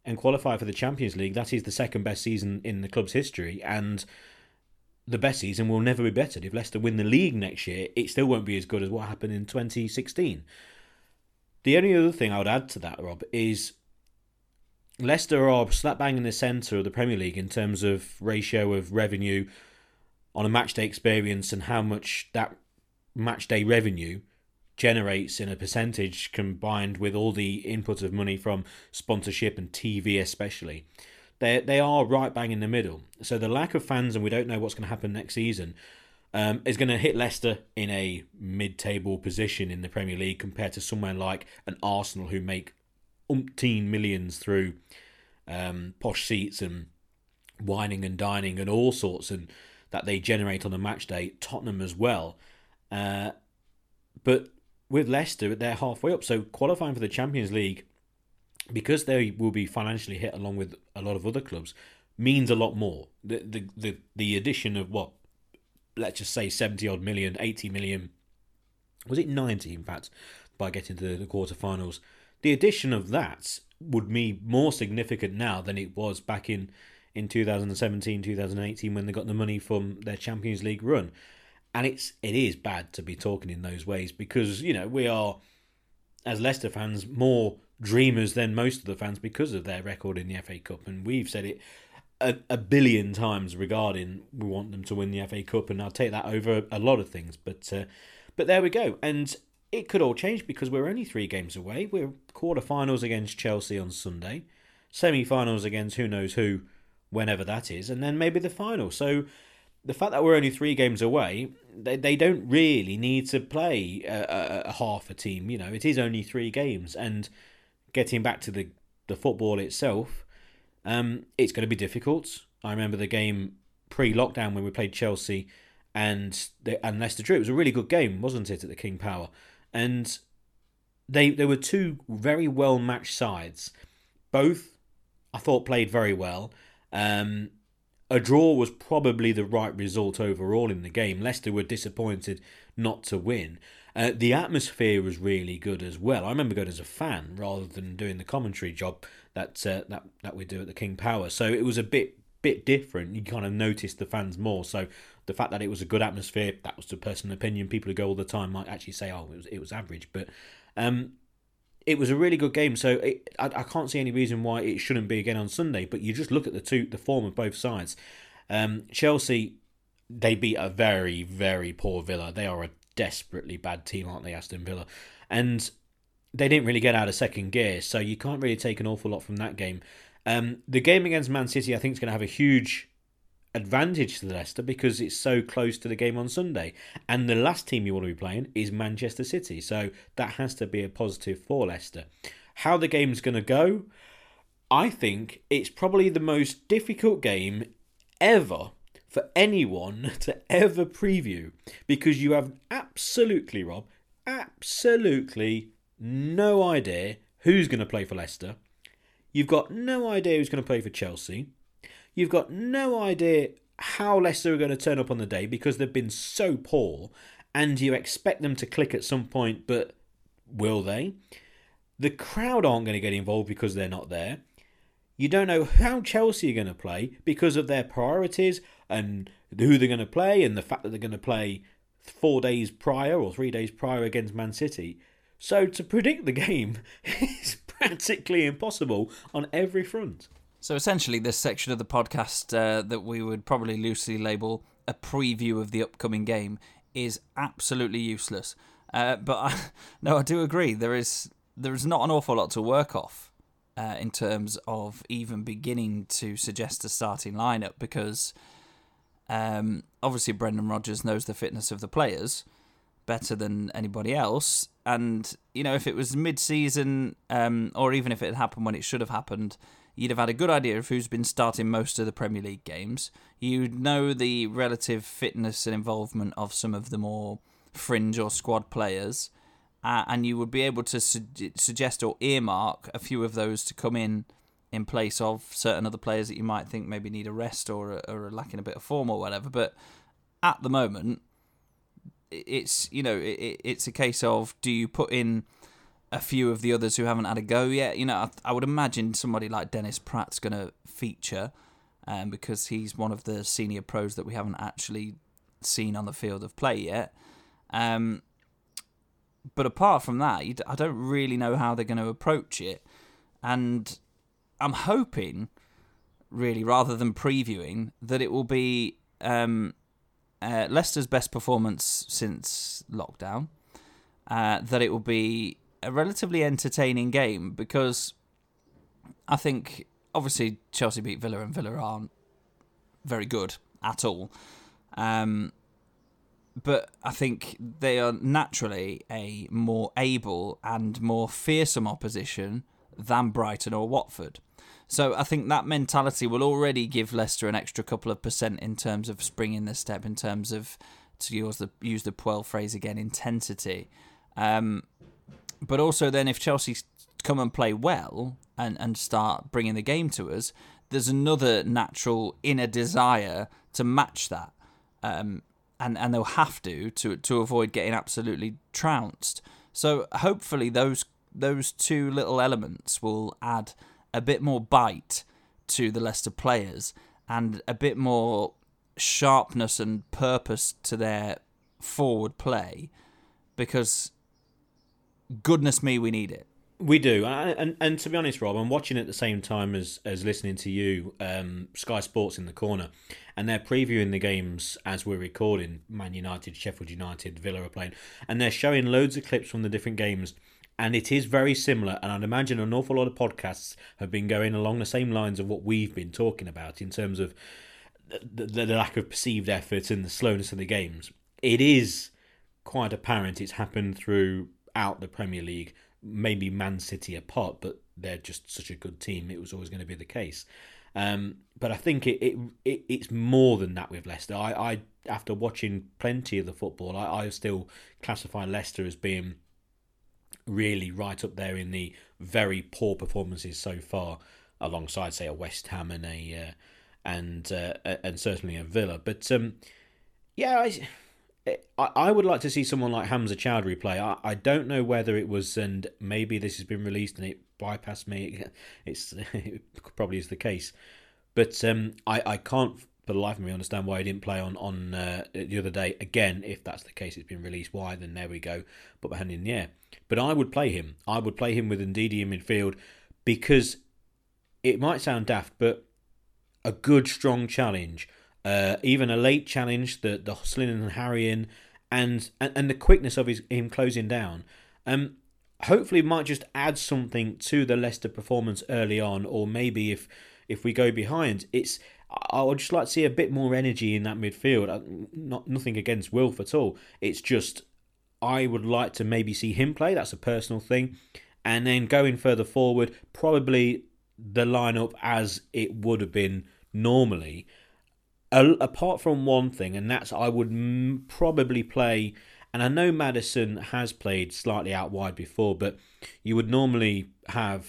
and qualify for the Champions League, that is the second best season in the club's history, and the best season will never be bettered. If Leicester win the league next year, it still won't be as good as what happened in 2016. The only other thing I would add to that, Rob, is Leicester are slap bang in the centre of the Premier League in terms of ratio of revenue on a matchday experience and how much that matchday revenue generates in a percentage combined with all the input of money from sponsorship and TV especially. They they are right bang in the middle. So the lack of fans and we don't know what's going to happen next season um, is going to hit Leicester in a mid-table position in the Premier League compared to somewhere like an Arsenal who make umpteen millions through um, posh seats and whining and dining and all sorts and that they generate on a match day. Tottenham as well, uh, but with Leicester, they're halfway up. So qualifying for the Champions League, because they will be financially hit along with a lot of other clubs, means a lot more. The the the, the addition of what, let's just say seventy odd million, eighty million, was it ninety in fact, by getting to the quarterfinals. The addition of that would be more significant now than it was back in in 2017 2018 when they got the money from their Champions League run and it's it is bad to be talking in those ways because you know we are as Leicester fans more dreamers than most of the fans because of their record in the FA Cup. And we've said it a, a billion times regarding we want them to win the FA Cup. And I'll take that over a lot of things. But uh, but there we go. And it could all change because we're only three games away. We're quarter-finals against Chelsea on Sunday semi-finals against who knows who whenever that is and then maybe the final. So the fact that we're only three games away, they, they don't really need to play a, a, a, half a team. You know, it is only three games, and getting back to the the football itself, um, it's going to be difficult. I remember the game pre-lockdown when we played Chelsea, and the, and Leicester drew. It was a really good game, wasn't it, at the King Power? And they there were two very well matched sides. Both I thought played very well. Um, a draw was probably the right result overall in the game. Leicester were disappointed not to win. Uh, the atmosphere was really good as well. I remember going as a fan rather than doing the commentary job that uh, that that we do at the King Power. So it was a bit bit different. You kind of noticed the fans more. So the fact that it was a good atmosphere, that was the personal opinion. People who go all the time might actually say, "Oh, it was it was average," but um, it was a really good game. So it, I, I can't see any reason why it shouldn't be again on Sunday. But you just look at the two, the form of both sides. Um, Chelsea, they beat a very, very poor Villa. They are a desperately bad team, aren't they, Aston Villa? And they didn't really get out of second gear, so you can't really take an awful lot from that game. Um, the game against Man City, I think, is going to have a huge advantage to Leicester because it's so close to the game on Sunday. And the last team you want to be playing is Manchester City. So that has to be a positive for Leicester. How the game's going to go, I think it's probably the most difficult game ever for anyone to ever preview because you have absolutely, Rob, absolutely no idea who's going to play for Leicester. You've got no idea who's going to play for Chelsea. You've got no idea how Leicester are going to turn up on the day because they've been so poor, and you expect them to click at some point, but will they? The crowd aren't going to get involved because they're not there. You don't know how Chelsea are going to play because of their priorities and who they're going to play, and the fact that they're going to play four days prior or three days prior against Man City. So to predict the game is practically impossible on every front. So essentially, this section of the podcast uh, that we would probably loosely label a preview of the upcoming game is absolutely useless. Uh, but I, no, I do agree. There is there is not an awful lot to work off uh, in terms of even beginning to suggest a starting lineup because um, obviously Brendan Rodgers knows the fitness of the players better than anybody else. And you know, if it was mid-season, um, or even if it had happened when it should have happened, you'd have had a good idea of who's been starting most of the Premier League games. You'd know the relative fitness and involvement of some of the more fringe or squad players, uh, and you would be able to su- suggest or earmark a few of those to come in in place of certain other players that you might think maybe need a rest or, or are lacking a bit of form or whatever. But at the moment, it's you know it, it's a case of do you put in a few of the others who haven't had a go yet. You know, I, I would imagine somebody like Dennis Praet's going to feature um, because he's one of the senior pros that we haven't actually seen on the field of play yet. Um, but apart from that, I don't really know how they're going to approach it. And I'm hoping, really, rather than previewing, that it will be um, uh, Leicester's best performance since lockdown. Uh, that it will be a relatively entertaining game because I think obviously Chelsea beat Villa and Villa aren't very good at all. Um, but I think they are naturally a more able and more fearsome opposition than Brighton or Watford. So I think that mentality will already give Leicester an extra couple of percent in terms of springing the step, in terms of to use the use the Puel phrase again, intensity. Um, but also then if Chelsea come and play well and, and start bringing the game to us, there's another natural inner desire to match that. Um, and, and they'll have to, to to avoid getting absolutely trounced. So hopefully those those two little elements will add a bit more bite to the Leicester players and a bit more sharpness and purpose to their forward play because goodness me we need it we do, and, and, to be honest, Rob, I'm watching at the same time as as listening to you, um, Sky Sports in the corner, and they're previewing the games as we're recording. Man United, Sheffield United, Villa are playing, and they're showing loads of clips from the different games, and it is very similar. And I'd imagine an awful lot of podcasts have been going along the same lines of what we've been talking about in terms of the, the, lack of perceived effort and the slowness of the games. It is quite apparent it's happened throughout the Premier League maybe Man City apart, but they're just such a good team. It was always going to be the case. Um, but I think it, it, it it's more than that with Leicester. I, I after watching plenty of the football, I, I still classify Leicester as being really right up there in the very poor performances so far, alongside say a West Ham and a uh, and uh, and certainly a Villa. But um, yeah, I I, would like to see someone like Hamza Choudhury play. I, I don't know whether it was, and maybe this has been released and it bypassed me. It's it probably is the case, but um, I I can't for the life of me understand why he didn't play on on uh, the other day. Again, if that's the case, it's been released. Why? Then there we go. Put my hand in the air. But I would play him. I would play him with Ndidi in midfield because it might sound daft, but a good strong challenge uh, even a late challenge, the the hustling and harrying, and, and and the quickness of his him closing down. Um, hopefully, might just add something to the Leicester performance early on, or maybe if if we go behind, it's I would just like to see a bit more energy in that midfield. Uh, not nothing against Wilf at all. It's just I would like to maybe see him play. That's a personal thing, and then going further forward, probably the lineup as it would have been normally apart from one thing, and that's I would m- probably play. And I know Maddison has played slightly out wide before, but you would normally have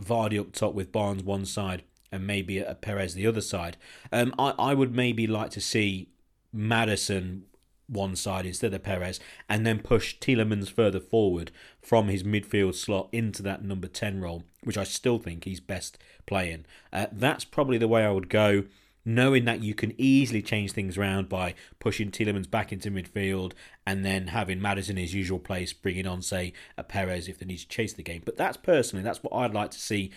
Vardy up top with Barnes one side and maybe a Perez the other side. Um, I, I would maybe like to see Maddison one side instead of Perez, and then push Tielemans further forward from his midfield slot into that number 10 role, which I still think he's best playing. Uh, that's probably the way I would go knowing that you can easily change things around by pushing Tielemans back into midfield and then having Maddison in his usual place, bringing on, say, a Perez if they need to chase the game. But that's personally, that's what I'd like to see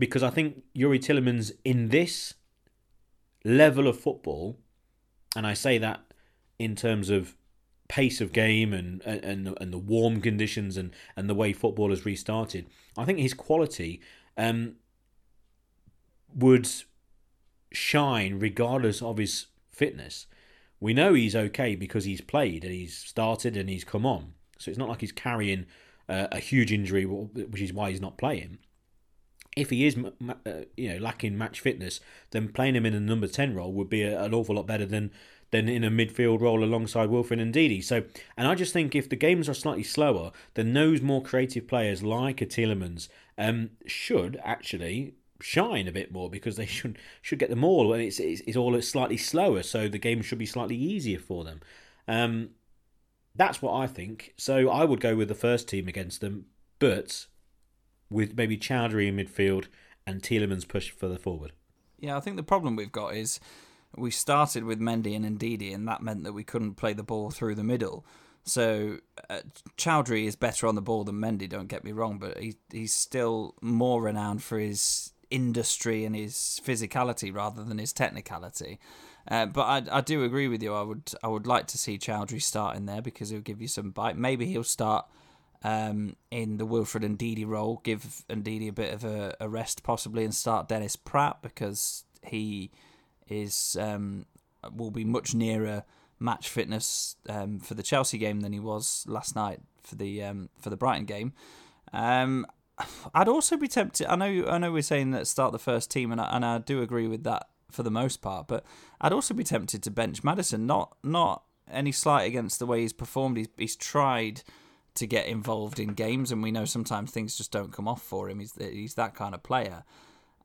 because I think Youri Tielemans in this level of football, and I say that in terms of pace of game and and and the warm conditions and and the way football has restarted, I think his quality um, would shine regardless of his fitness. We know he's okay because he's played and he's started and he's come on. So it's not like he's carrying uh, a huge injury, which is why he's not playing. If he is, uh, you know, lacking match fitness, then playing him in a number ten role would be an awful lot better than than in a midfield role alongside Wilfred Ndidi. So, and I just think if the games are slightly slower, then those more creative players like a um, should actually shine a bit more because they should should get them all and it's, it's, it's all slightly slower so the game should be slightly easier for them. Um, that's what I think. So I would go with the first team against them but with maybe Choudhury in midfield and Tielemans pushed further forward. Yeah I think the problem we've got is we started with Mendy and Ndidi and that meant that we couldn't play the ball through the middle. So uh, Choudhury is better on the ball than Mendy. Don't get me wrong, but he he's still more renowned for his industry and his physicality rather than his technicality. Uh, but I, I do agree with you. I would I would like to see Choudhury start in there because he'll give you some bite. Maybe he'll start um, in the Wilfred and Ndidi role, give Ndidi a bit of a, a, rest possibly, and start Dennis Praet because he is um, will be much nearer match fitness um, for the Chelsea game than he was last night for the um, for the Brighton game. Um, I'd also be tempted. I know I know we're saying that start the first team, and I, and I do agree with that for the most part. But I'd also be tempted to bench Maddison. Not not any slight against the way he's performed. He's he's tried to get involved in games, and we know sometimes things just don't come off for him. He's he's that kind of player.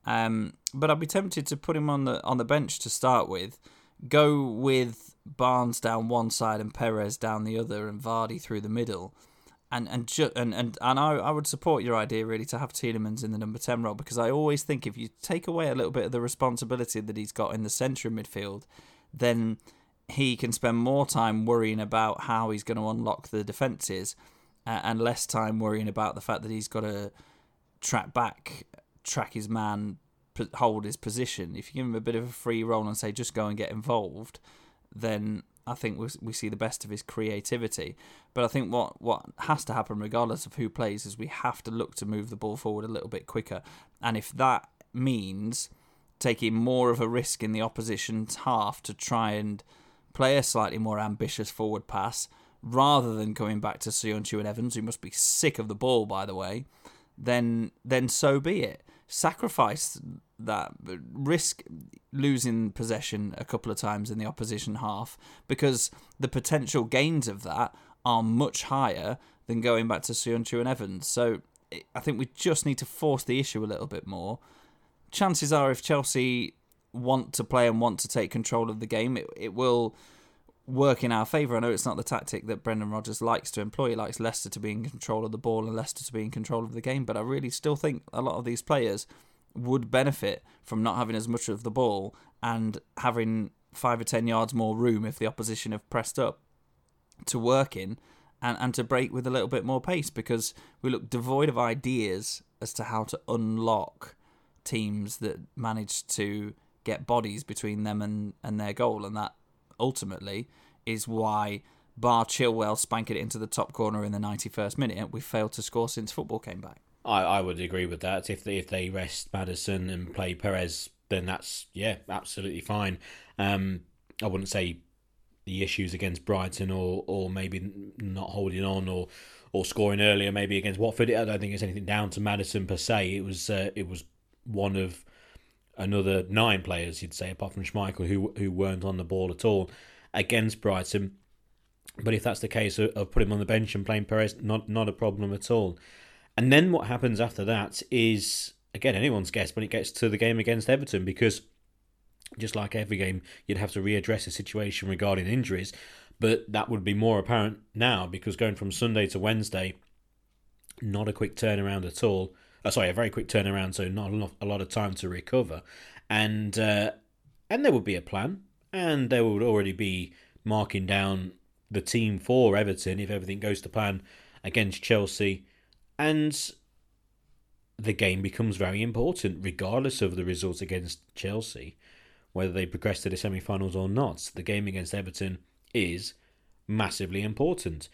Um, but I'd be tempted to put him on the on the bench to start with. Go with Barnes down one side and Perez down the other, and Vardy through the middle. And and ju- and and, and I, I would support your idea really to have Tielemans in the number ten role because I always think if you take away a little bit of the responsibility that he's got in the centre midfield, then he can spend more time worrying about how he's going to unlock the defences uh, and less time worrying about the fact that he's got to track back, track his man, hold his position. If you give him a bit of a free roll and say just go and get involved, then I think we we see the best of his creativity. But I think what what has to happen, regardless of who plays, is we have to look to move the ball forward a little bit quicker. And if that means taking more of a risk in the opposition's half to try and play a slightly more ambitious forward pass rather than going back to Söyüncü and Evans, who must be sick of the ball, by the way, then then so be it. Sacrifice that, risk losing possession a couple of times in the opposition half because the potential gains of that are much higher than going back to Söyüncü and Evans. So I think we just need to force the issue a little bit more. Chances are, if Chelsea want to play and want to take control of the game, it, it will work in our favour. I know it's not the tactic that Brendan Rodgers likes to employ. He likes Leicester to be in control of the ball and Leicester to be in control of the game. But I really still think a lot of these players would benefit from not having as much of the ball and having five or ten yards more room if the opposition have pressed up to work in and, and to break with a little bit more pace because we look devoid of ideas as to how to unlock teams that manage to get bodies between them and, and their goal and that ultimately is why, bar Chilwell spanked it into the top corner in the 91st minute, we failed to score since football came back. I, I would agree with that. If they, if they rest Maddison and play Perez, then that's, yeah, absolutely fine. Um, I wouldn't say the issues against Brighton or, or maybe not holding on or or scoring earlier maybe against Watford. I don't think it's anything down to Maddison per se. It was uh, it was one of another nine players, you'd say, apart from Schmeichel, who who weren't on the ball at all against Brighton. But if that's the case of, of putting him on the bench and playing Perez, not not a problem at all. And then what happens after that is again anyone's guess when it gets to the game against Everton because just like every game, you'd have to readdress the situation regarding injuries. But that would be more apparent now because going from Sunday to Wednesday, not a quick turnaround at all uh, sorry, a very quick turnaround, so not a lot of time to recover, and uh, and there would be a plan, and there would already be marking down the team for Everton if everything goes to plan against Chelsea, and the game becomes very important regardless of the results against Chelsea, whether they progress to the semi-finals or not. The game against Everton is massively important.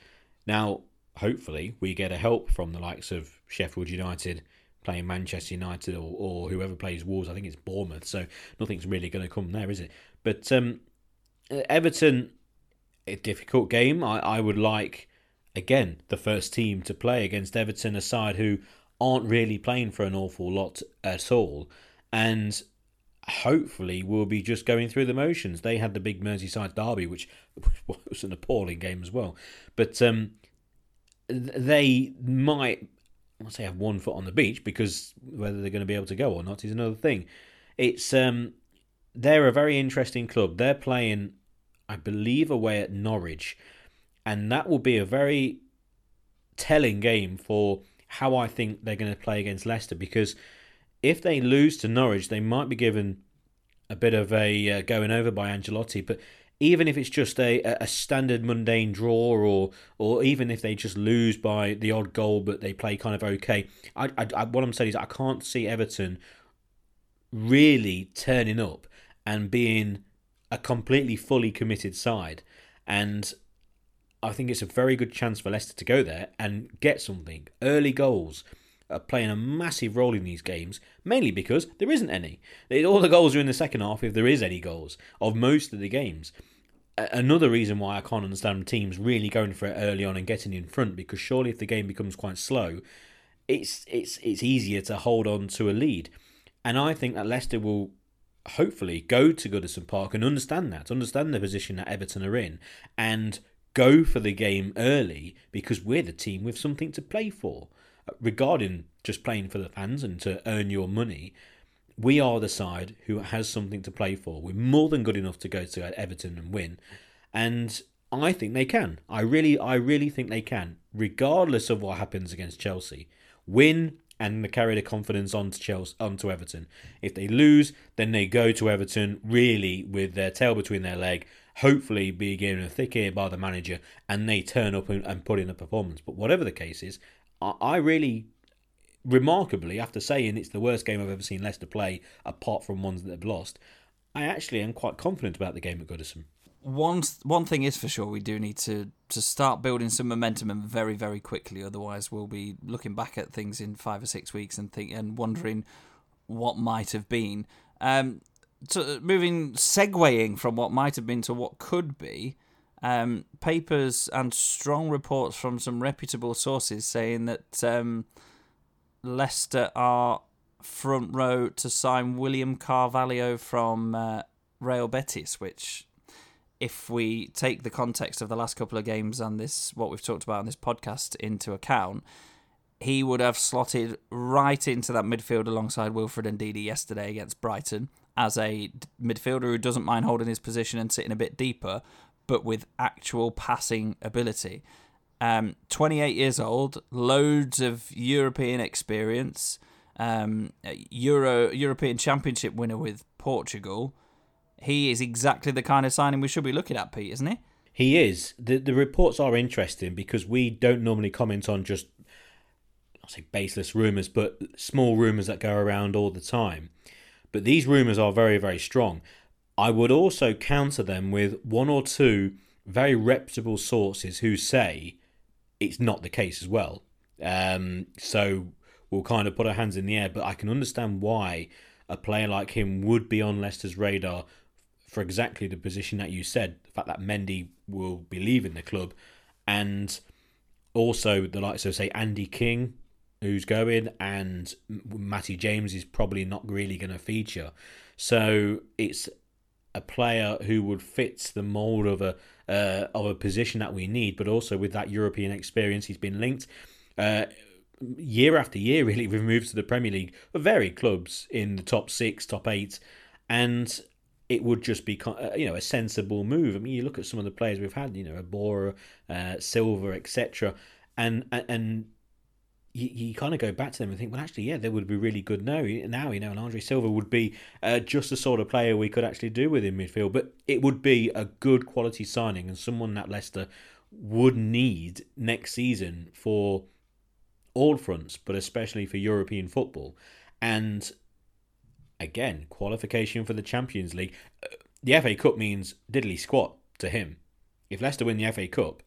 Now, hopefully, we get a help from the likes of Sheffield United playing Manchester United or, or whoever plays Wolves. I think it's Bournemouth, so nothing's really going to come there, is it? But um, Everton, a difficult game. I, I would like, again, the first team to play against Everton, a side who aren't really playing for an awful lot at all. And hopefully we'll be just going through the motions. They had the big Merseyside derby, which was an appalling game as well. But um, they might I say have one foot on the beach because whether they're going to be able to go or not is another thing. It's um, they're a very interesting club. They're playing, I believe, away at Norwich, and that will be a very telling game for how I think they're going to play against Leicester. Because if they lose to Norwich, they might be given a bit of a uh, going over by Ancelotti, but even if it's just a, a standard mundane draw or or even if they just lose by the odd goal but they play kind of okay I, I, I, what I'm saying is I can't see Everton really turning up and being a completely fully committed side, and I think it's a very good chance for Leicester to go there and get something. Early goals are playing a massive role in these games, mainly because there isn't any. All the goals are in the second half, if there is any goals, of most of the games. Another reason why I can't understand teams really going for it early on and getting in front, because surely if the game becomes quite slow, it's it's it's easier to hold on to a lead. And I think that Leicester will hopefully go to Goodison Park and understand that, understand the position that Everton are in, and go for the game early because we're the team with something to play for. Uh, regarding just playing for the fans and to earn your money, we are the side who has something to play for. We're more than good enough to go to Everton and win, and I think they can. I really, I really think they can, regardless of what happens against Chelsea. Win and carry the confidence on to Chelsea, onto Everton. If they lose, then they go to Everton really with their tail between their leg, hopefully be given a thick ear by the manager, and they turn up and, and put in a performance. But whatever the case is, I, I really, remarkably, after saying it's the worst game I've ever seen Leicester play, apart from ones that they've lost, I actually am quite confident about the game at Goodison one one thing is for sure, we do need to to start building some momentum and very very quickly. Otherwise, we'll be looking back at things in five or six weeks and think and wondering what might have been. Um, to, moving segueing from what might have been to what could be. Um, papers and strong reports from some reputable sources saying that um, Leicester are front row to sign William Carvalho from uh, Real Betis, which if we take the context of the last couple of games and this what we've talked about on this podcast into account, he would have slotted right into that midfield alongside Wilfred Ndidi yesterday against Brighton as a midfielder who doesn't mind holding his position and sitting a bit deeper, but with actual passing ability. Um, 28 years old, loads of European experience, um, Euro European Championship winner with Portugal he is exactly the kind of signing we should be looking at, Pete, isn't he? He is. The the reports are interesting because we don't normally comment on just I'll say baseless rumours, but small rumours that go around all the time. But these rumours are very, very strong. I would also counter them with one or two very reputable sources who say it's not the case as well. Um, so we'll kind of put our hands in the air, but I can understand why a player like him would be on Leicester's radar for exactly the position that you said. The fact that Mendy will be leaving the club, and also the likes of say Andy King, who's going, and Matty James is probably not really going to feature. So it's a player who would fit the mold of a uh, of a position that we need, but also with that European experience, he's been linked. Uh, year after year, really, we've moved to the Premier League for varied clubs in the top six, top eight, and it would just be uh, you know a sensible move. I mean, you look at some of the players we've had, you know, Iborra, uh, Silva, etc., and and you, you kind of go back to them and think, well, actually, yeah, they would be really good now. Now, you know, and Adrien Silva would be uh, just the sort of player we could actually do with in midfield. But it would be a good quality signing and someone that Leicester would need next season for all fronts, but especially for European football. And again, qualification for the Champions League. Uh, the FA Cup means diddly squat to him. If Leicester win the FA Cup,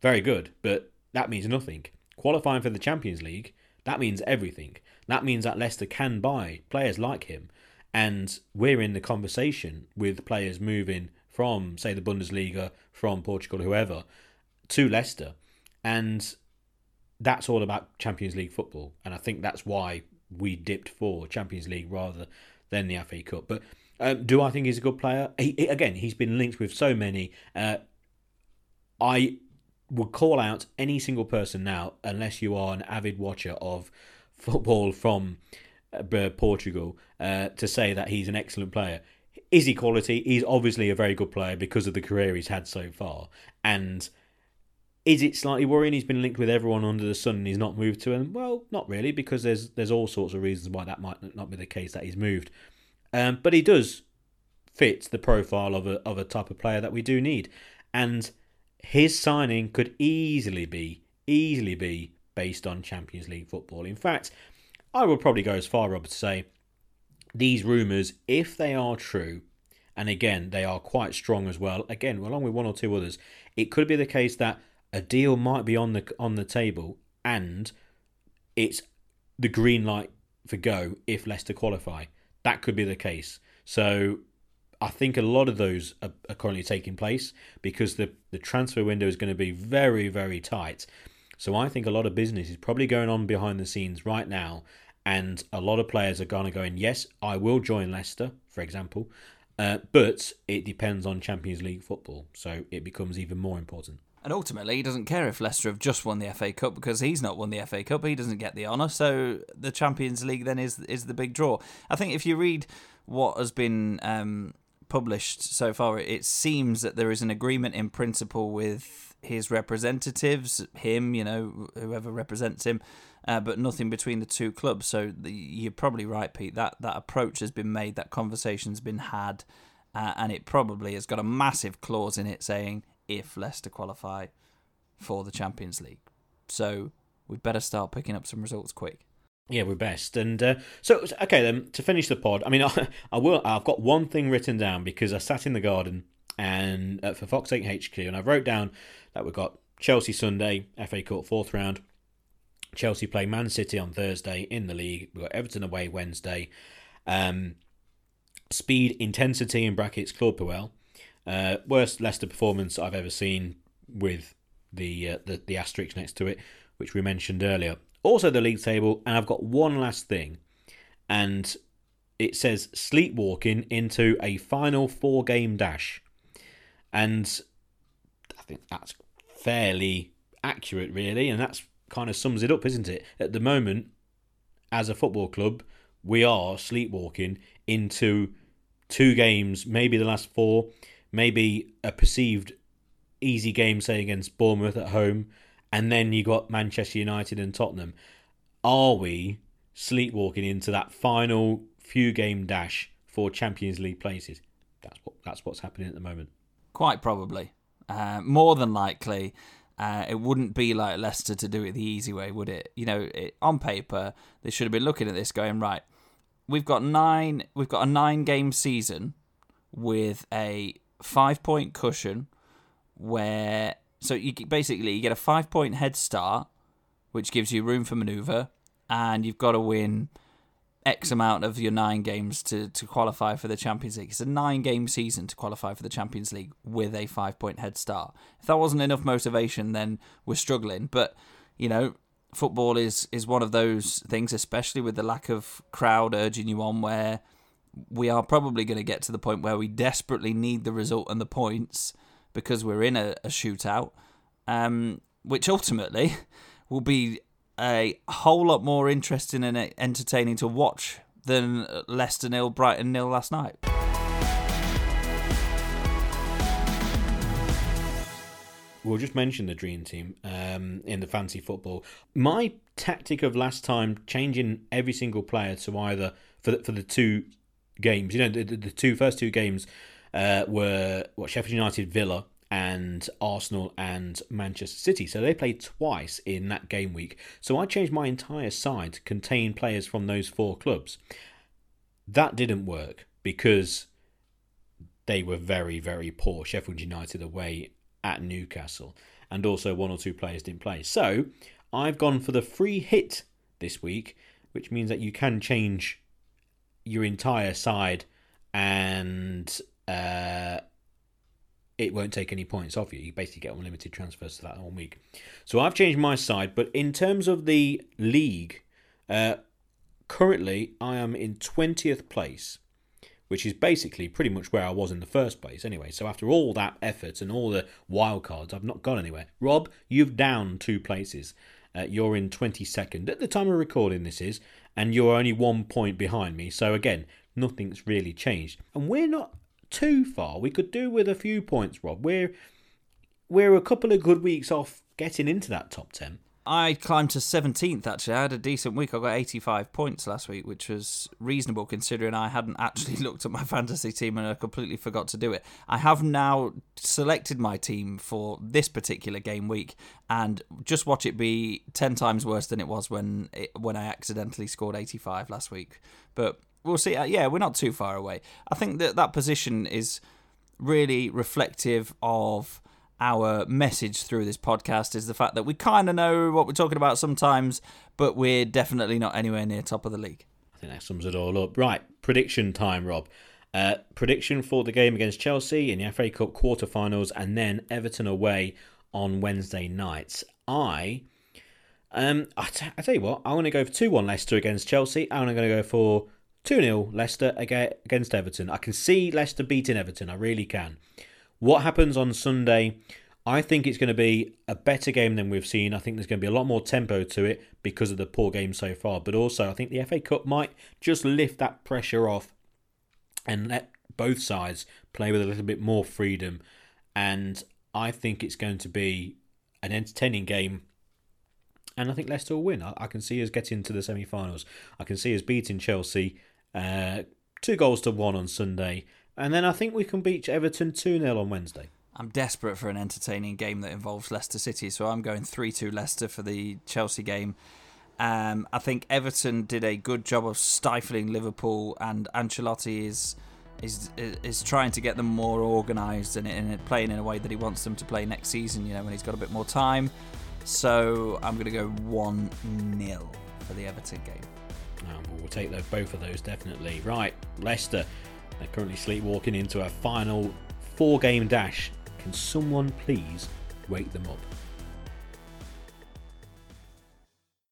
very good, but that means nothing. Qualifying for the Champions League, that means everything. That means that Leicester can buy players like him. And we're in the conversation with players moving from, say, the Bundesliga, from Portugal, whoever, to Leicester. And that's all about Champions League football. And I think that's why we dipped for Champions League rather than the FA Cup. But um, do I think he's a good player? He, again, he's been linked with so many. Uh, I would call out any single person now, unless you are an avid watcher of football from uh, Portugal, uh, to say that he's an excellent player. Is he quality? He's obviously a very good player because of the career he's had so far. And is it slightly worrying he's been linked with everyone under the sun and he's not moved to him? Well, not really, because there's there's all sorts of reasons why that might not be the case that he's moved. Um, but he does fit the profile of a of a type of player that we do need, and his signing could easily be easily be based on Champions League football. In fact, I would probably go as far, Robert, to say these rumours, if they are true, and again, they are quite strong as well. Again, along with one or two others, it could be the case that a deal might be on the on the table, and it's the green light for go if Leicester qualify. That could be the case. So I think a lot of those are, are currently taking place because the, the transfer window is going to be very, very tight. So I think a lot of business is probably going on behind the scenes right now. And a lot of players are going to go in, yes, I will join Leicester, for example, uh, but it depends on Champions League football. So it becomes even more important. And ultimately, he doesn't care if Leicester have just won the FA Cup because he's not won the FA Cup. He doesn't get the honour. So the Champions League then is is the big draw. I think if you read what has been um, published so far, it seems that there is an agreement in principle with his representatives, him, you know, whoever represents him, uh, but nothing between the two clubs. So the, you're probably right, Pete. That that approach has been made, that conversation's been had, uh, and it probably has got a massive clause in it saying if Leicester qualify for the Champions League. So we'd better start picking up some results quick. Yeah, we're best. And uh, so, okay, then to finish the pod, I mean, I, I, will. I've got one thing written down because I sat in the garden and uh, for Fox 8 HQ, and I wrote down that we've got Chelsea Sunday, FA Cup fourth round. Chelsea play Man City on Thursday in the league. We've got Everton away Wednesday. Um, speed, intensity in brackets, Claude Puel. Uh, worst Leicester performance I've ever seen with the, uh, the the asterisk next to it, which we mentioned earlier. Also the league table, and I've got one last thing, and it says sleepwalking into a final four game dash, and I think that's fairly accurate, really, and that's kind of sums it up, isn't it? At the moment, as a football club, we are sleepwalking into two games, maybe the last four maybe a perceived easy game, say against Bournemouth at home, and then you got Manchester United and Tottenham. Are we sleepwalking into that final few game dash for Champions League places? That's what that's what's happening at the moment. Quite probably, uh, more than likely. Uh, it wouldn't be like Leicester to do it the easy way, would it? You know, it, on paper, they should have been looking at this, going right. We've got nine. We've got a nine-game season with a five point cushion where so you basically you get a five point head start, which gives you room for maneuver, and you've got to win X amount of your nine games to, to qualify for the Champions League. It's a nine game season to qualify for the Champions League with a five point head start. If that wasn't enough motivation, then we're struggling. But, you know, football is, is one of those things, especially with the lack of crowd urging you on, where we are probably going to get to the point where we desperately need the result and the points because we're in a, a shootout, um, which ultimately will be a whole lot more interesting and entertaining to watch than Leicester nil, Brighton nil last night. We'll just mention the dream team um, in the fancy football. My tactic of last time, changing every single player to either for the, for the two games. You know, the, the two first two games uh, were what Sheffield United, Villa, and Arsenal and Manchester City. So they played twice in that game week. So I changed my entire side to contain players from those four clubs. That didn't work because they were very, very poor. Sheffield United away at Newcastle, and also one or two players didn't play. So I've gone for the free hit this week, which means that you can change your entire side and uh, it won't take any points off you. You basically get unlimited transfers to that one week. So I've changed my side, but in terms of the league, uh, currently I am in 20th place, which is basically pretty much where I was in the first place anyway. So after all that effort and all the wild cards, I've not gone anywhere. Rob, you've down two places. Uh, you're in 22nd at the time of recording this is, and you're only one point behind me. So again, nothing's really changed, and we're not too far. We could do with a few points, Rob. We're we're a couple of good weeks off getting into that top ten. I climbed to 17th actually. I had a decent week. I got 85 points last week, which was reasonable considering I hadn't actually looked at my fantasy team and I completely forgot to do it. I have now selected my team for this particular game week and just watch it be 10 times worse than it was when it, when I accidentally scored 85 last week. But we'll see. Uh, yeah, we're not too far away. I think that that position is really reflective of our message through this podcast is the fact that we kind of know what we're talking about sometimes, but we're definitely not anywhere near top of the league. I think that sums it all up. Right, prediction time, Rob. Uh, prediction for the game against Chelsea in the FA Cup quarterfinals, and then Everton away on Wednesday nights. I, um, I, t- I tell you what, I want to go for two one Leicester against Chelsea. I'm going to go for two 0 Leicester against Everton. I can see Leicester beating Everton. I really can. What happens on Sunday? I think it's going to be a better game than we've seen. I think there's going to be a lot more tempo to it because of the poor game so far. But also, I think the FA Cup might just lift that pressure off and let both sides play with a little bit more freedom. And I think it's going to be an entertaining game. And I think Leicester will win. I, can see us getting to the semi finals. I can see us beating Chelsea uh, two goals to one on Sunday and then I think we can beat Everton 2 0 on Wednesday. I'm desperate for an entertaining game that involves Leicester City, so I'm going 3 2 Leicester for the Chelsea game. Um, I think Everton did a good job of stifling Liverpool, and Ancelotti is is is trying to get them more organised and, and playing in a way that he wants them to play next season. You know, when he's got a bit more time. So I'm going to go one 0 for the Everton game. Um, we'll take both of those definitely. Right, Leicester they're currently sleepwalking into a final four game dash. Can someone please wake them up?